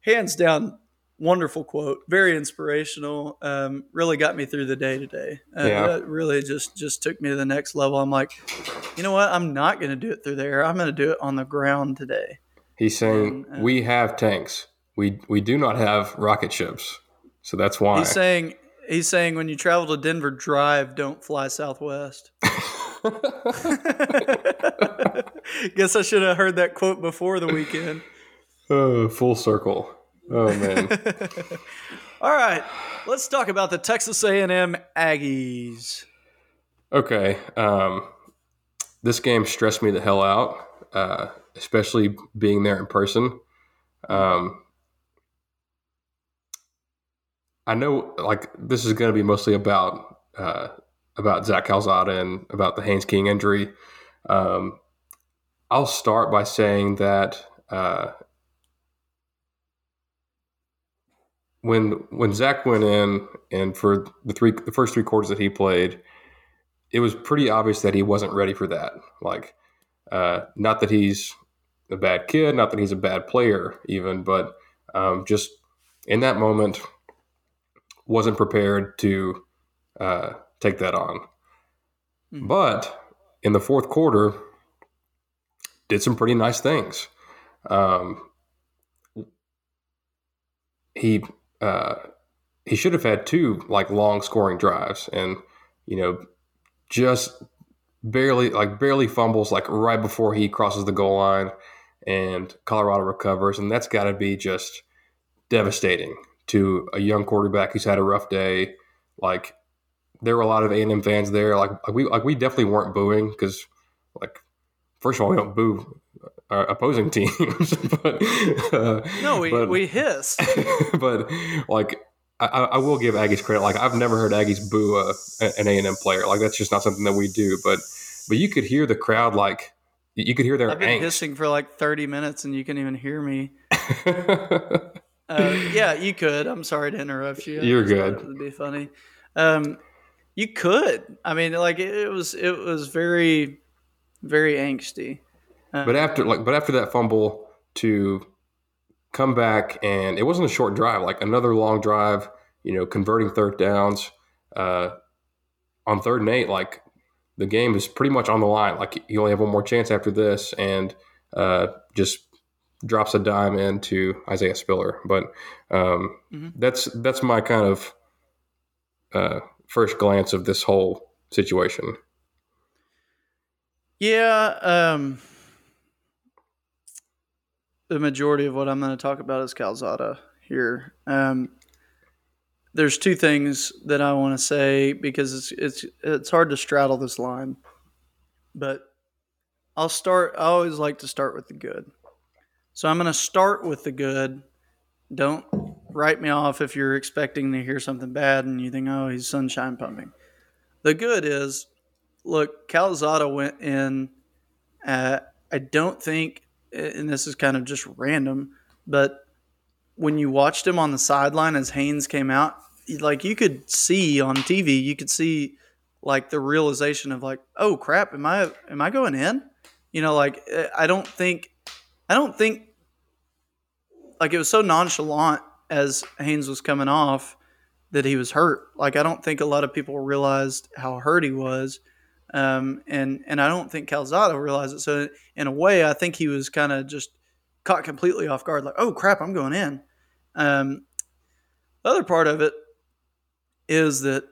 S3: hands down wonderful quote, very inspirational. Um, really got me through the day today. Uh, yeah. really just just took me to the next level. I'm like, you know what? I'm not going to do it through the air. I'm going to do it on the ground today.
S2: He's saying uh, we have tanks. We we do not have rocket ships. So that's why.
S3: He's saying he's saying when you travel to Denver Drive, don't fly Southwest. Guess I should have heard that quote before the weekend.
S2: Oh, full circle. Oh man.
S3: All right, let's talk about the Texas A&M Aggies.
S2: Okay, um, this game stressed me the hell out. Uh, especially being there in person. Um, I know, like this is going to be mostly about uh, about Zach Calzada and about the Haynes King injury. Um, I'll start by saying that uh, when when Zach went in and for the three the first three quarters that he played, it was pretty obvious that he wasn't ready for that. Like, uh, not that he's a bad kid. Not that he's a bad player, even, but um, just in that moment, wasn't prepared to uh, take that on. Mm-hmm. But in the fourth quarter, did some pretty nice things. Um, he uh, he should have had two like long scoring drives, and you know, just barely like barely fumbles like right before he crosses the goal line and Colorado recovers, and that's got to be just devastating to a young quarterback who's had a rough day. Like there were a lot of A and M fans there. Like, like we like we definitely weren't booing because like first of all we don't boo our opposing teams, but
S3: uh, no, we but, we hiss.
S2: but like I, I, will give Aggies credit. Like I've never heard Aggies boo a, an A and M player. Like that's just not something that we do. But but you could hear the crowd like you could hear their
S3: I've been
S2: angst.
S3: hissing for like 30 minutes and you can even hear me. Uh, yeah, you could. I'm sorry to interrupt you.
S2: You're good.
S3: It would be funny. Um, you could. I mean, like it, it was. It was very, very angsty.
S2: Uh, but after like, but after that fumble to come back, and it wasn't a short drive. Like another long drive. You know, converting third downs. Uh, on third and eight, like the game is pretty much on the line. Like you only have one more chance after this, and uh, just drops a dime into Isaiah Spiller. But um, mm-hmm. that's that's my kind of uh, first glance of this whole situation.
S3: Yeah, um, the majority of what I'm going to talk about is Calzada here. Um, there's two things that I want to say because it's it's it's hard to straddle this line, but I'll start. I always like to start with the good. So I'm going to start with the good. Don't write me off if you're expecting to hear something bad and you think, oh, he's sunshine pumping. The good is, look, Calzada went in. I don't think, and this is kind of just random, but when you watched him on the sideline as Haynes came out, like you could see on TV, you could see like the realization of like, oh crap, am I am I going in? You know, like I don't think I don't think like it was so nonchalant as Haynes was coming off that he was hurt. Like I don't think a lot of people realized how hurt he was. Um, and and I don't think Calzada realized it. So in a way, I think he was kind of just caught completely off guard. Like, oh crap, I'm going in. Um, the other part of it is that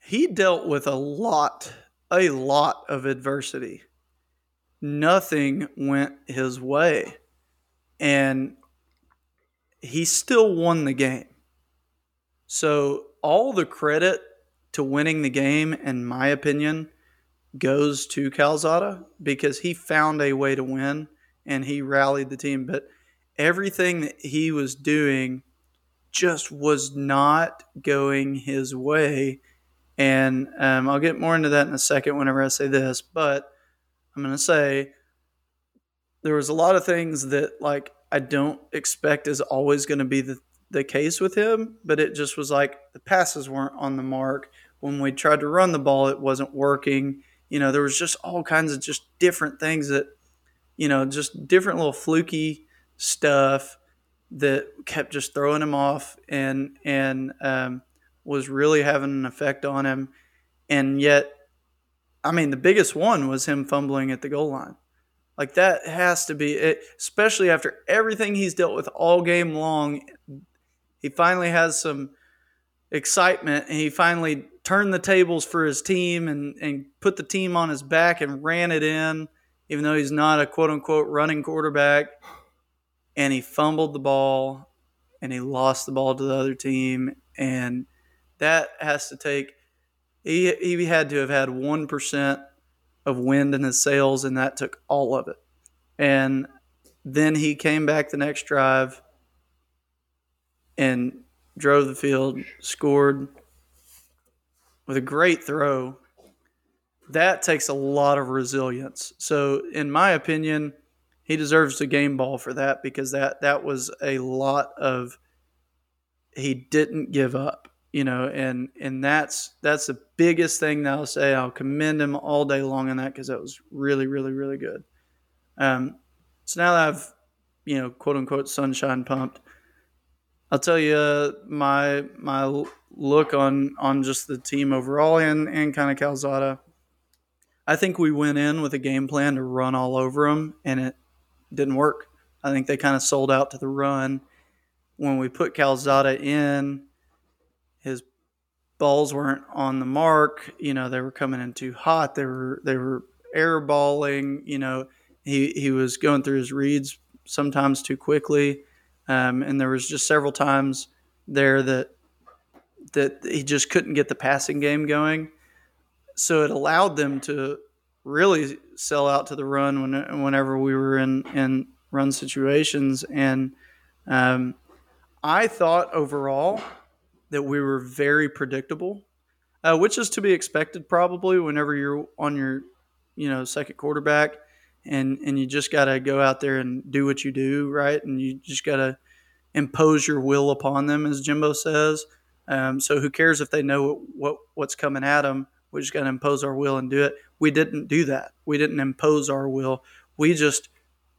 S3: he dealt with a lot, a lot of adversity. Nothing went his way. And he still won the game. So, all the credit to winning the game, in my opinion, goes to Calzada because he found a way to win and he rallied the team. But everything that he was doing just was not going his way. And um, I'll get more into that in a second whenever I say this, but I'm going to say there was a lot of things that like I don't expect is always going to be the, the case with him, but it just was like the passes weren't on the mark. When we tried to run the ball, it wasn't working. You know, there was just all kinds of just different things that, you know, just different little fluky stuff that kept just throwing him off and and um, was really having an effect on him. And yet, I mean, the biggest one was him fumbling at the goal line. Like that has to be it, especially after everything he's dealt with all game long. He finally has some excitement and he finally turned the tables for his team and, and put the team on his back and ran it in, even though he's not a quote unquote running quarterback and he fumbled the ball and he lost the ball to the other team and that has to take he, he had to have had 1% of wind in his sails and that took all of it. And then he came back the next drive and drove the field scored with a great throw. That takes a lot of resilience. So in my opinion he deserves the game ball for that because that that was a lot of he didn't give up you know and and that's that's the biggest thing that i'll say. I'll commend him all day long on that because that was really really really good. Um so now that i've you know quote unquote sunshine pumped i'll tell you uh, my my look on on just the team overall and and kind of calzada. I think we went in with a game plan to run all over him and it didn't work. I think they kind of sold out to the run. When we put Calzada in, his balls weren't on the mark. You know, they were coming in too hot. They were they were airballing. You know, he he was going through his reads sometimes too quickly, um, and there was just several times there that that he just couldn't get the passing game going. So it allowed them to really sell out to the run when, whenever we were in, in run situations. And um, I thought overall that we were very predictable, uh, which is to be expected probably whenever you're on your, you know, second quarterback and, and you just got to go out there and do what you do, right? And you just got to, impose your will upon them, as Jimbo says. Um, so who cares if they know what, what what's coming at them? We just got to impose our will and do it. We didn't do that. We didn't impose our will. We just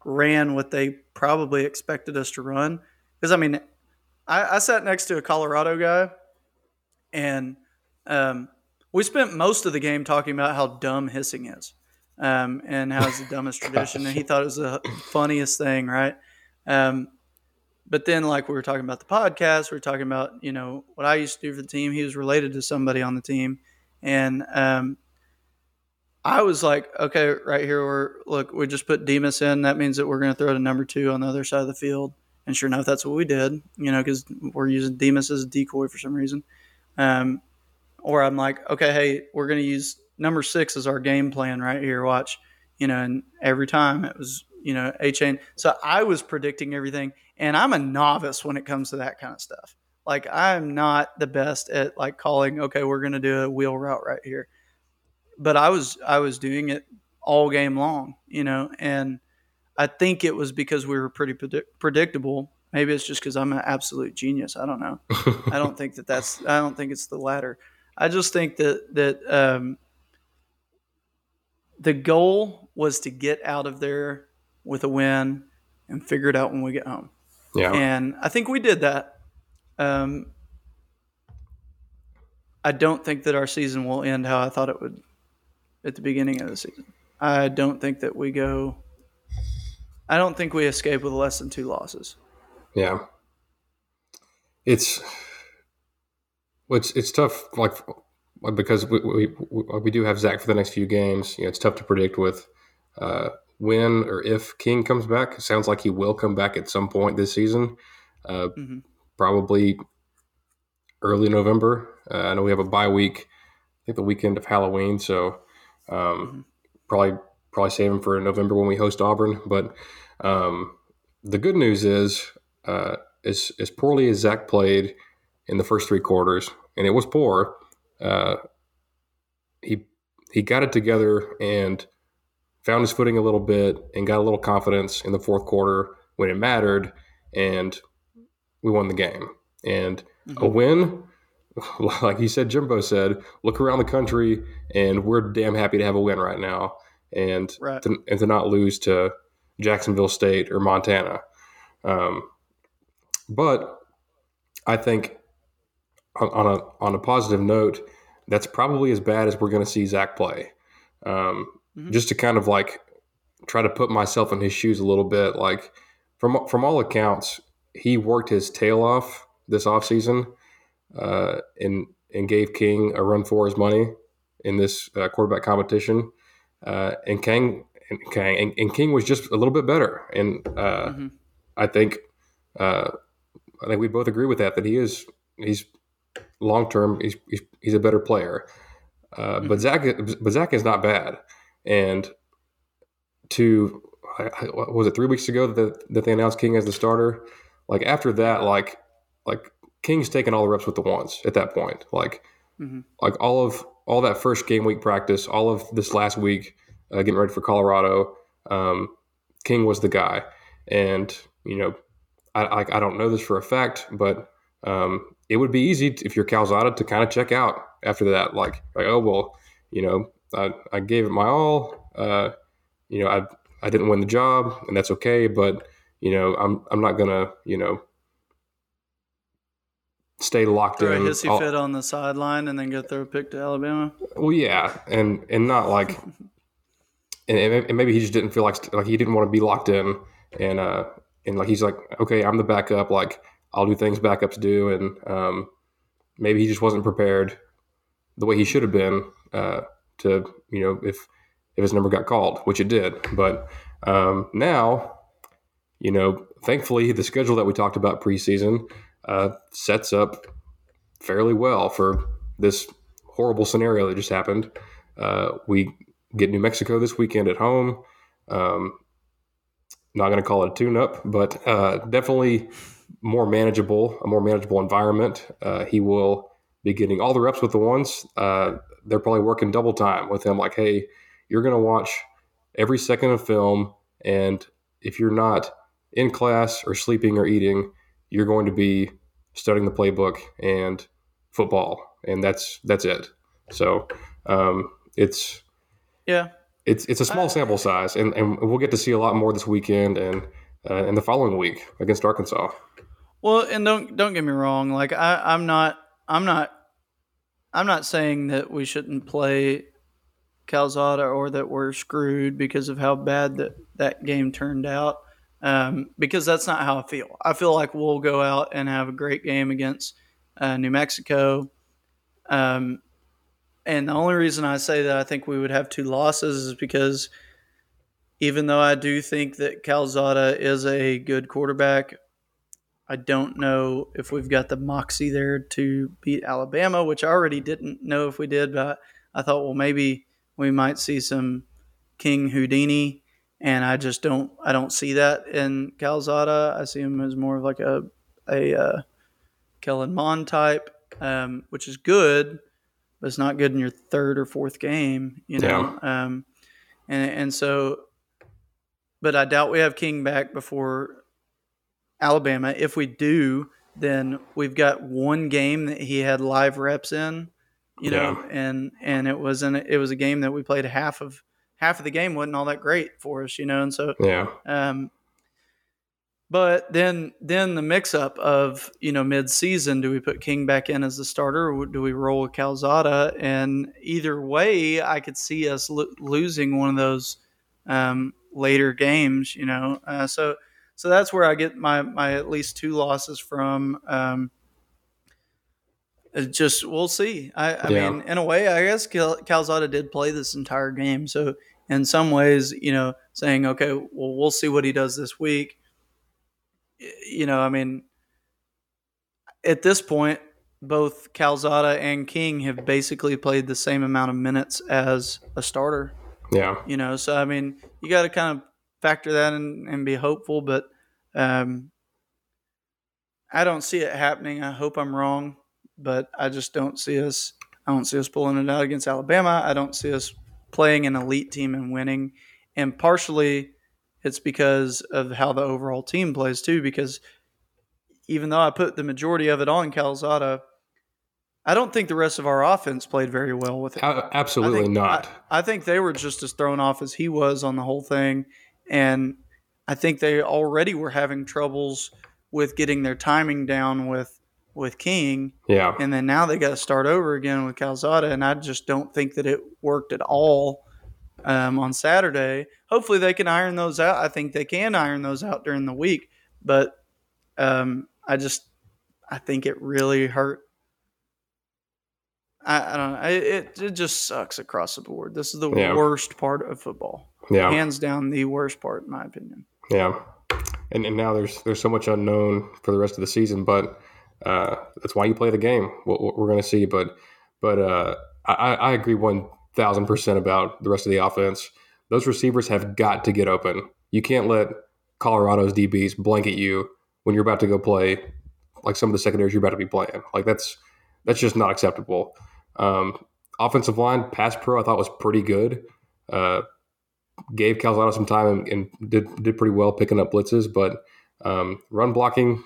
S3: ran what they probably expected us to run. Because I mean, I, I sat next to a Colorado guy, and um, we spent most of the game talking about how dumb hissing is, um, and how it's the dumbest tradition, and he thought it was the funniest thing, right? Um, but then, like we were talking about the podcast, we were talking about you know what I used to do for the team. He was related to somebody on the team, and um, I was like, okay, right here, we're look, we just put Demas in. That means that we're going to throw to number two on the other side of the field. And sure enough, that's what we did, you know, because we're using Demas as a decoy for some reason. Um, or I'm like, okay, hey, we're going to use number six as our game plan right here. Watch, you know, and every time it was, you know, Achane. So I was predicting everything, and I'm a novice when it comes to that kind of stuff. Like I'm not the best at like calling. Okay, we're going to do a wheel route right here but I was I was doing it all game long, you know, and I think it was because we were pretty predict- predictable. Maybe it's just because I'm an absolute genius. I don't know. I don't think that that's. I don't think it's the latter. I just think that that um, the goal was to get out of there with a win and figure it out when we get home.
S2: Yeah,
S3: and I think we did that. Um, I don't think that our season will end how I thought it would at the beginning of the season. I don't think that we go. I don't think we escape with less than two losses.
S2: Yeah, it's it's it's tough, like because we, we we do have Zach for the next few games. You know, it's tough to predict with uh, when or if King comes back. It sounds like he will come back at some point this season, uh, mm-hmm. probably early November. Uh, I know we have a bye week. I think the weekend of Halloween, so um, mm-hmm. Probably probably save him for November when we host Auburn. But um, the good news is, uh, as as poorly as Zach played in the first three quarters, and it was poor, uh, he he got it together and found his footing a little bit and got a little confidence in the fourth quarter when it mattered, and we won the game. And mm-hmm. a win like you said, Jimbo said, look around the country, and we're damn happy to have a win right now, and right. To, and to not lose to Jacksonville State or Montana. Um, but I think on, on, a on a positive note, that's probably as bad as we're going to see Zach play. Um, mm-hmm. Just to kind of like try to put myself in his shoes a little bit, like from from all accounts, he worked his tail off this offseason uh, and and gave King a run for his money in this uh, quarterback competition. Uh, and King and, King and, King was just a little bit better, and uh, mm-hmm. I think uh, I think we both agree with that that he is he's long term he's, he's, he's a better player. Uh, mm-hmm. But Zach but Zach is not bad, and to what was it three weeks ago that that they announced King as the starter? Like after that, like like King's taking all the reps with the ones at that point. Like, mm-hmm. like all of all that first game week practice, all of this last week, uh, getting ready for Colorado. Um, King was the guy, and you know, I, I, I don't know this for a fact, but um, it would be easy to, if you're Calzada to kind of check out after that. Like, like oh well, you know, I, I gave it my all. Uh, you know, I I didn't win the job, and that's okay. But you know, I'm I'm not gonna you know stay locked
S3: throw
S2: in.
S3: A hissy fit on the sideline and then go throw a pick to Alabama.
S2: Well, yeah, and and not like, and, and, maybe he just didn't feel like like he didn't want to be locked in, and uh, and like he's like, okay, I'm the backup, like I'll do things backups do, and um, maybe he just wasn't prepared the way he should have been uh, to you know if if his number got called, which it did, but um, now. You know, thankfully, the schedule that we talked about preseason, uh, sets up fairly well for this horrible scenario that just happened. Uh, we get New Mexico this weekend at home. Um, not going to call it a tune-up, but uh, definitely more manageable, a more manageable environment. Uh, he will be getting all the reps with the ones. Uh, they're probably working double time with him. Like, hey, you're going to watch every second of film, and if you're not in class or sleeping or eating, you're going to be studying the playbook and football, and that's that's it. So um, it's
S3: yeah,
S2: it's it's a small sample size, and, and we'll get to see a lot more this weekend and uh, in the following week against Arkansas.
S3: Well, and don't don't get me wrong. Like I, I'm not I'm not I'm not saying that we shouldn't play Calzada or that we're screwed because of how bad that that game turned out. Um, because that's not how I feel. I feel like we'll go out and have a great game against uh, New Mexico. Um, and the only reason I say that I think we would have two losses is because even though I do think that Calzada is a good quarterback, I don't know if we've got the moxie there to beat Alabama, which I already didn't know if we did, but I thought, well, maybe we might see some King Houdini, and I just don't, I don't see that in Calzada. I see him as more of like a a uh, Kellen Mond type, um, which is good, but it's not good in your third or fourth game, you know. Yeah. Um, and and so, but I doubt we have King back before Alabama. If we do, then we've got one game that he had live reps in, you know, and and it was an it was a game that we played half of half of the game wasn't all that great for us, you know, and so
S2: yeah.
S3: Um, but then then the mix up of you know mid season, do we put King back in as the starter, or do we roll with Calzada? And either way, I could see us lo- losing one of those um, later games, you know. Uh, so so that's where I get my my at least two losses from. Um, just we'll see. I, I yeah. mean, in a way, I guess Cal- Calzada did play this entire game. So in some ways, you know, saying okay, well, we'll see what he does this week. You know, I mean, at this point, both Calzada and King have basically played the same amount of minutes as a starter.
S2: Yeah.
S3: You know, so I mean, you got to kind of factor that in and be hopeful, but um, I don't see it happening. I hope I'm wrong, but I just don't see us. I don't see us pulling it out against Alabama. I don't see us playing an elite team and winning. And partially, it's because of how the overall team plays too. Because even though I put the majority of it on Calzada, I don't think the rest of our offense played very well with it.
S2: Absolutely
S3: I think,
S2: not.
S3: I, I, think they were just as thrown off as he was on the whole thing. And I think they already were having troubles with getting their timing down with with King.
S2: Yeah.
S3: And then now they got to start over again with Calzada, and I just don't think that it worked at all um, on Saturday. Hopefully they can iron those out. I think they can iron those out during the week, but um, I just I think it really hurt. I, I don't know. It, it just sucks across the board. This is the yeah. worst part of football.
S2: Yeah.
S3: Hands down the worst part, in my opinion.
S2: Yeah. And, and now there's there's so much unknown for the rest of the season, but uh, that's why you play the game. What, what we're going to see, but but uh, I, I agree one thousand percent about the rest of the offense. Those receivers have got to get open. You can't let Colorado's DBs blanket you when you're about to go play like some of the secondaries you're about to be playing. Like that's that's just not acceptable. Um, offensive line pass pro I thought was pretty good. Uh, gave Calzada some time and, and, did did pretty well picking up blitzes, but um, run blocking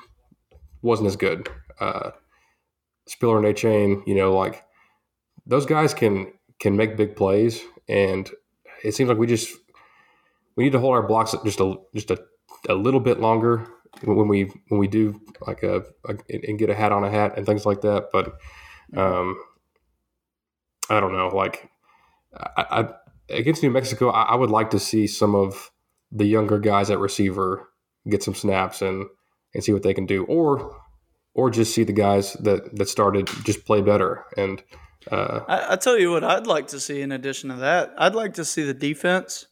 S2: wasn't as good. Uh, Spiller and Achane, you know, like those guys can can make big plays, and it seems like we just we need to hold our blocks just a just a, a little bit longer when we when we do like a, a, and get a hat on a hat and things like that. But um, I don't know, like I, I against New Mexico, I, I, would like to see some of the younger guys at receiver get some snaps and and see what they can do, or or just see the guys that that started just play better. And uh,
S3: I, I tell you what, I'd like to see in addition to that, I'd like to see the defense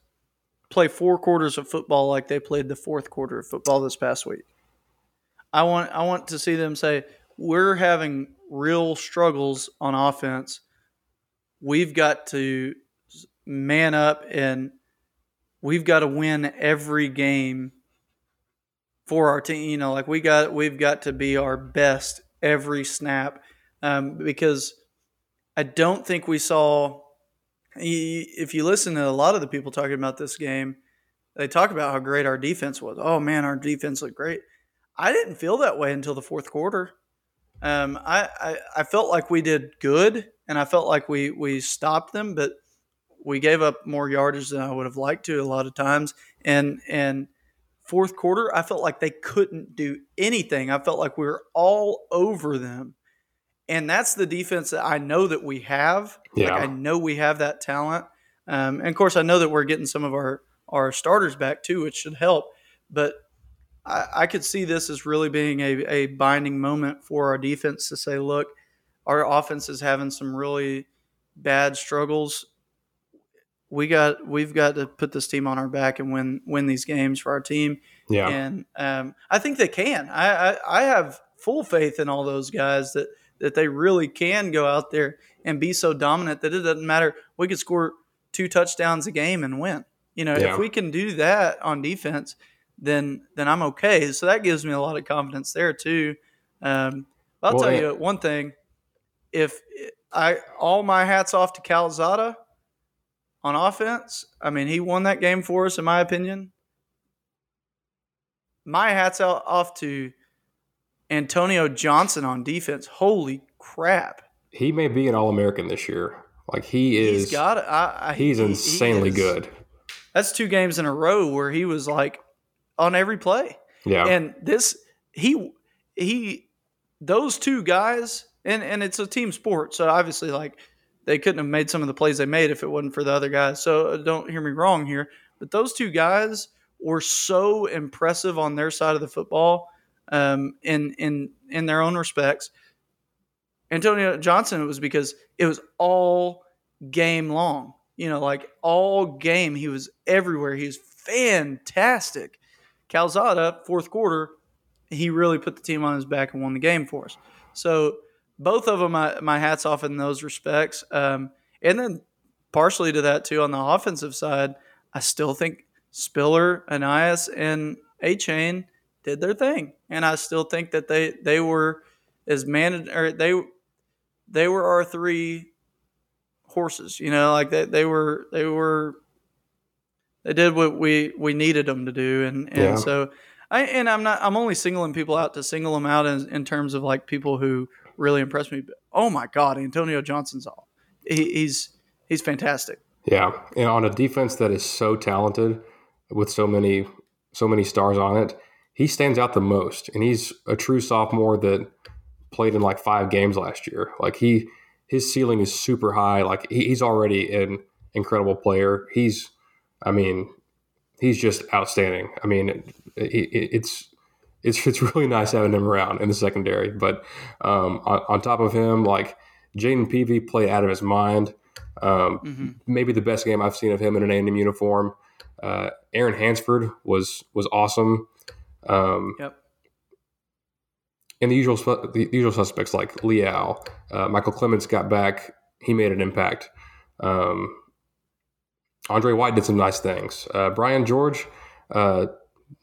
S3: play four quarters of football like they played the fourth quarter of football this past week. I want I want to see them say we're having real struggles on offense. We've got to man up and we've got to win every game for our team. You know, like we got we've got to be our best every snap um, because I don't think we saw. If you listen to a lot of the people talking about this game, they talk about how great our defense was. Oh man, our defense looked great. I didn't feel that way until the fourth quarter. Um, I, I, I felt like we did good, and I felt like we we stopped them, but we gave up more yardage than I would have liked to a lot of times. And and fourth quarter, I felt like they couldn't do anything. I felt like we were all over them. And that's the defense that I know that we have.
S2: Yeah.
S3: Like I know we have that talent. Um, and of course, I know that we're getting some of our our starters back too, which should help. But I, I could see this as really being a, a binding moment for our defense to say, look, our offense is having some really bad struggles. We got we've got to put this team on our back and win win these games for our team.
S2: Yeah.
S3: And um, I think they can. I, I I have full faith in all those guys that that they really can go out there and be so dominant that it doesn't matter. We could score two touchdowns a game and win. You know,
S2: Yeah.
S3: if we can do that on defense, then then I'm okay. So that gives me a lot of confidence there too. Um, I'll
S2: Well,
S3: tell you one thing: if I all my hats off to Calzada on offense, I mean he won that game for us, in my opinion. My hats out off to Antonio Johnson on defense. Holy crap!
S2: He may be an All American this year. Like he is.
S3: He's got it. I, I,
S2: he's
S3: he- he
S2: insanely
S3: is-
S2: good.
S3: That's two games in a row where he was like on every play.
S2: Yeah.
S3: And this he he those two guys and and it's a team sport, so obviously like they couldn't have made some of the plays they made if it wasn't for the other guys. So uh, don't hear me wrong here, but those two guys were so impressive on their side of the football um, in in in their own respects. Antonio Johnson it was because it was all game long. You know, like all game he was everywhere. He was fantastic. Calzada, fourth quarter, he really put the team on his back and won the game for us. So both of them, my, my hats off in those respects. Um, and then partially to that too on the offensive side, I still think Spiller, Ainias, and Achane did their thing, and I still think that they they were as managed or they they were our three horses. You know, like they they were they were they did what we we needed them to do, and and
S2: Yeah.
S3: so I and I'm not I'm only singling people out to single them out in, in terms of like people who really impressed me. But, oh my God, Antonio Johnson's all he, he's he's fantastic.
S2: Yeah, and on a defense that is so talented with so many so many stars on it, he stands out the most, and he's a true sophomore that played in like five games last year. Like he, his ceiling is super high. Like he, he's already an incredible player. He's, I mean, he's just outstanding. I mean, it, it, it's it's it's really nice having him around in the secondary. But um, on, on top of him, like Jayden Peevy played out of his mind. Um,
S3: Mm-hmm.
S2: maybe the best game I've seen of him in an A&M uniform. Uh, Aaron Hansford was was awesome. Um,
S3: Yep.
S2: and the usual the usual suspects like Leal, uh, Michael Clemons got back. He made an impact. Um, Andre White did some nice things. Uh, Brian George, uh,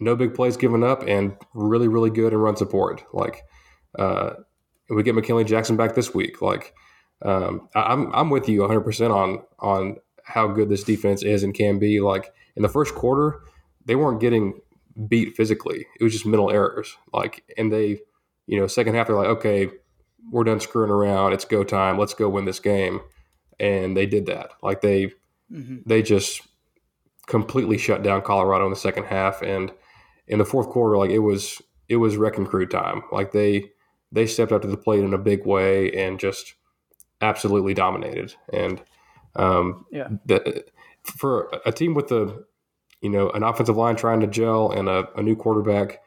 S2: no big plays given up, and really really good in run support. Like uh, we get McKinley Jackson back this week. Like um, I- I'm I'm with you 100 percent on on how good this defense is and can be. Like in the first quarter, they weren't getting beat physically. It was just mental errors. Like and they, you know, second half they're like, okay, we're done screwing around. It's go time. Let's go win this game. And they did that. Like they
S3: hmm
S2: they just completely shut down Colorado in the second half. And in the fourth quarter, like it was it was wrecking crew time. Like they they stepped up to the plate in a big way and just absolutely dominated. And um,
S3: Yeah.
S2: the, for a team with a you know an offensive line trying to gel and a, a new quarterback,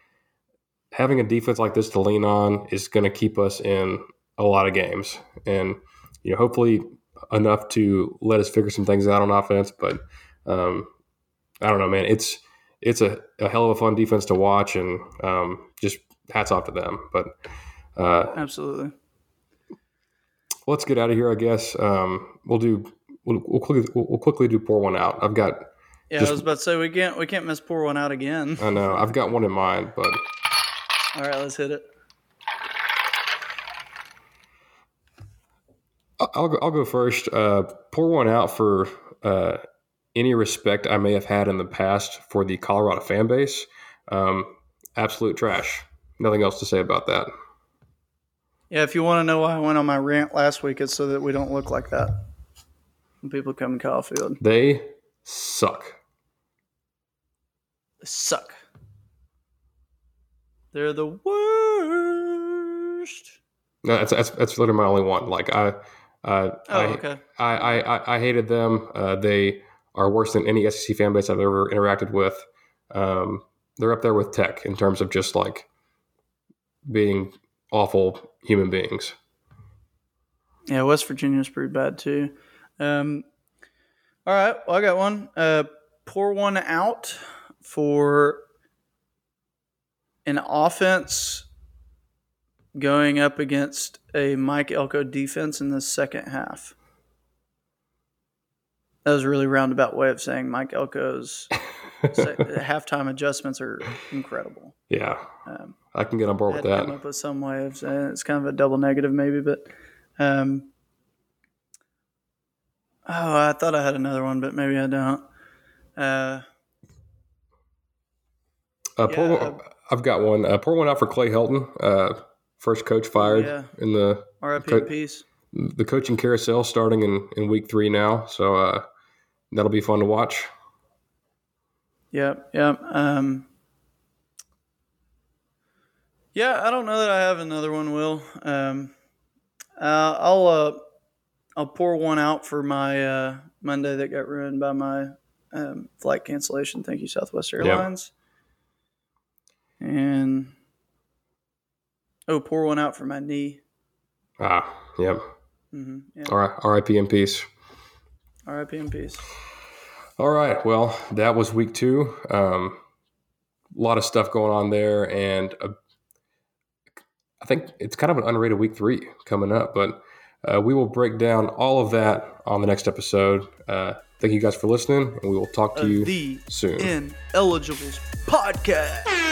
S2: having a defense like this to lean on is going to keep us in a lot of games. And you know, hopefully enough to let us figure some things out on offense. But um, I don't know, man. It's it's a, a hell of a fun defense to watch, and um, just hats off to them. But uh,
S3: Absolutely.
S2: let's get out of here. I guess um, we'll do we'll, we'll quickly we'll, quickly do pour one out. I've got
S3: Yeah,
S2: Just-
S3: I was about to say we can't we can't miss pour one out again.
S2: I know I've got one in mind, but
S3: All right, let's hit it.
S2: I'll go, I'll go first. Uh, pour one out for uh, any respect I may have had in the past for the Colorado fan base. Um, absolute trash. nothing else to say about that.
S3: Yeah, if you want to know why I went on my rant last week, it's so that we don't look like that when people come in Kyle Field.
S2: They suck.
S3: They suck. They're the worst.
S2: No, that's that's, that's literally my only one. Like I, uh,
S3: Oh,
S2: I,
S3: okay.
S2: I, I, I- I hated them. Uh, they are worse than any SEC fan base I've ever interacted with. Um, they're up there with Tech in terms of just like being awful human beings.
S3: Yeah, West Virginia's pretty bad too. Um, all right, well, I got one. Uh, pour one out for an offense going up against a Mike Elko defense in the second half. That was a really roundabout way of saying Mike Elko's halftime adjustments are incredible.
S2: Yeah,
S3: Um,
S2: I can get on board with
S3: to come
S2: that.
S3: up with some way of saying it's kind of a double negative maybe but um oh i thought i had another one but maybe i don't uh
S2: Uh,
S3: yeah,
S2: one,
S3: uh,
S2: I've got one. Uh, pour one out for Clay Helton, uh, first coach fired
S3: Yeah.
S2: in the
S3: rip
S2: Co-
S3: peace
S2: the coaching carousel starting in, in week three now. So uh, that'll be fun to watch.
S3: yep yep um yeah i don't know that i have another one will um uh, i'll uh i'll pour one out for my uh monday that got ruined by my um, flight cancellation thank you southwest airlines and oh pour one out for my knee
S2: Ah, yep.
S3: hmm yeah
S2: All right. R.I.P. in peace.
S3: Rip in peace
S2: All right. Well, that was week two. Um, a lot of stuff going on there, and uh, I think it's kind of an underrated week three coming up. But uh, we will break down all of that on the next episode. Uh, thank you guys for listening, and we will talk to
S3: of
S2: you
S3: the
S2: soon.
S3: ineligibles podcast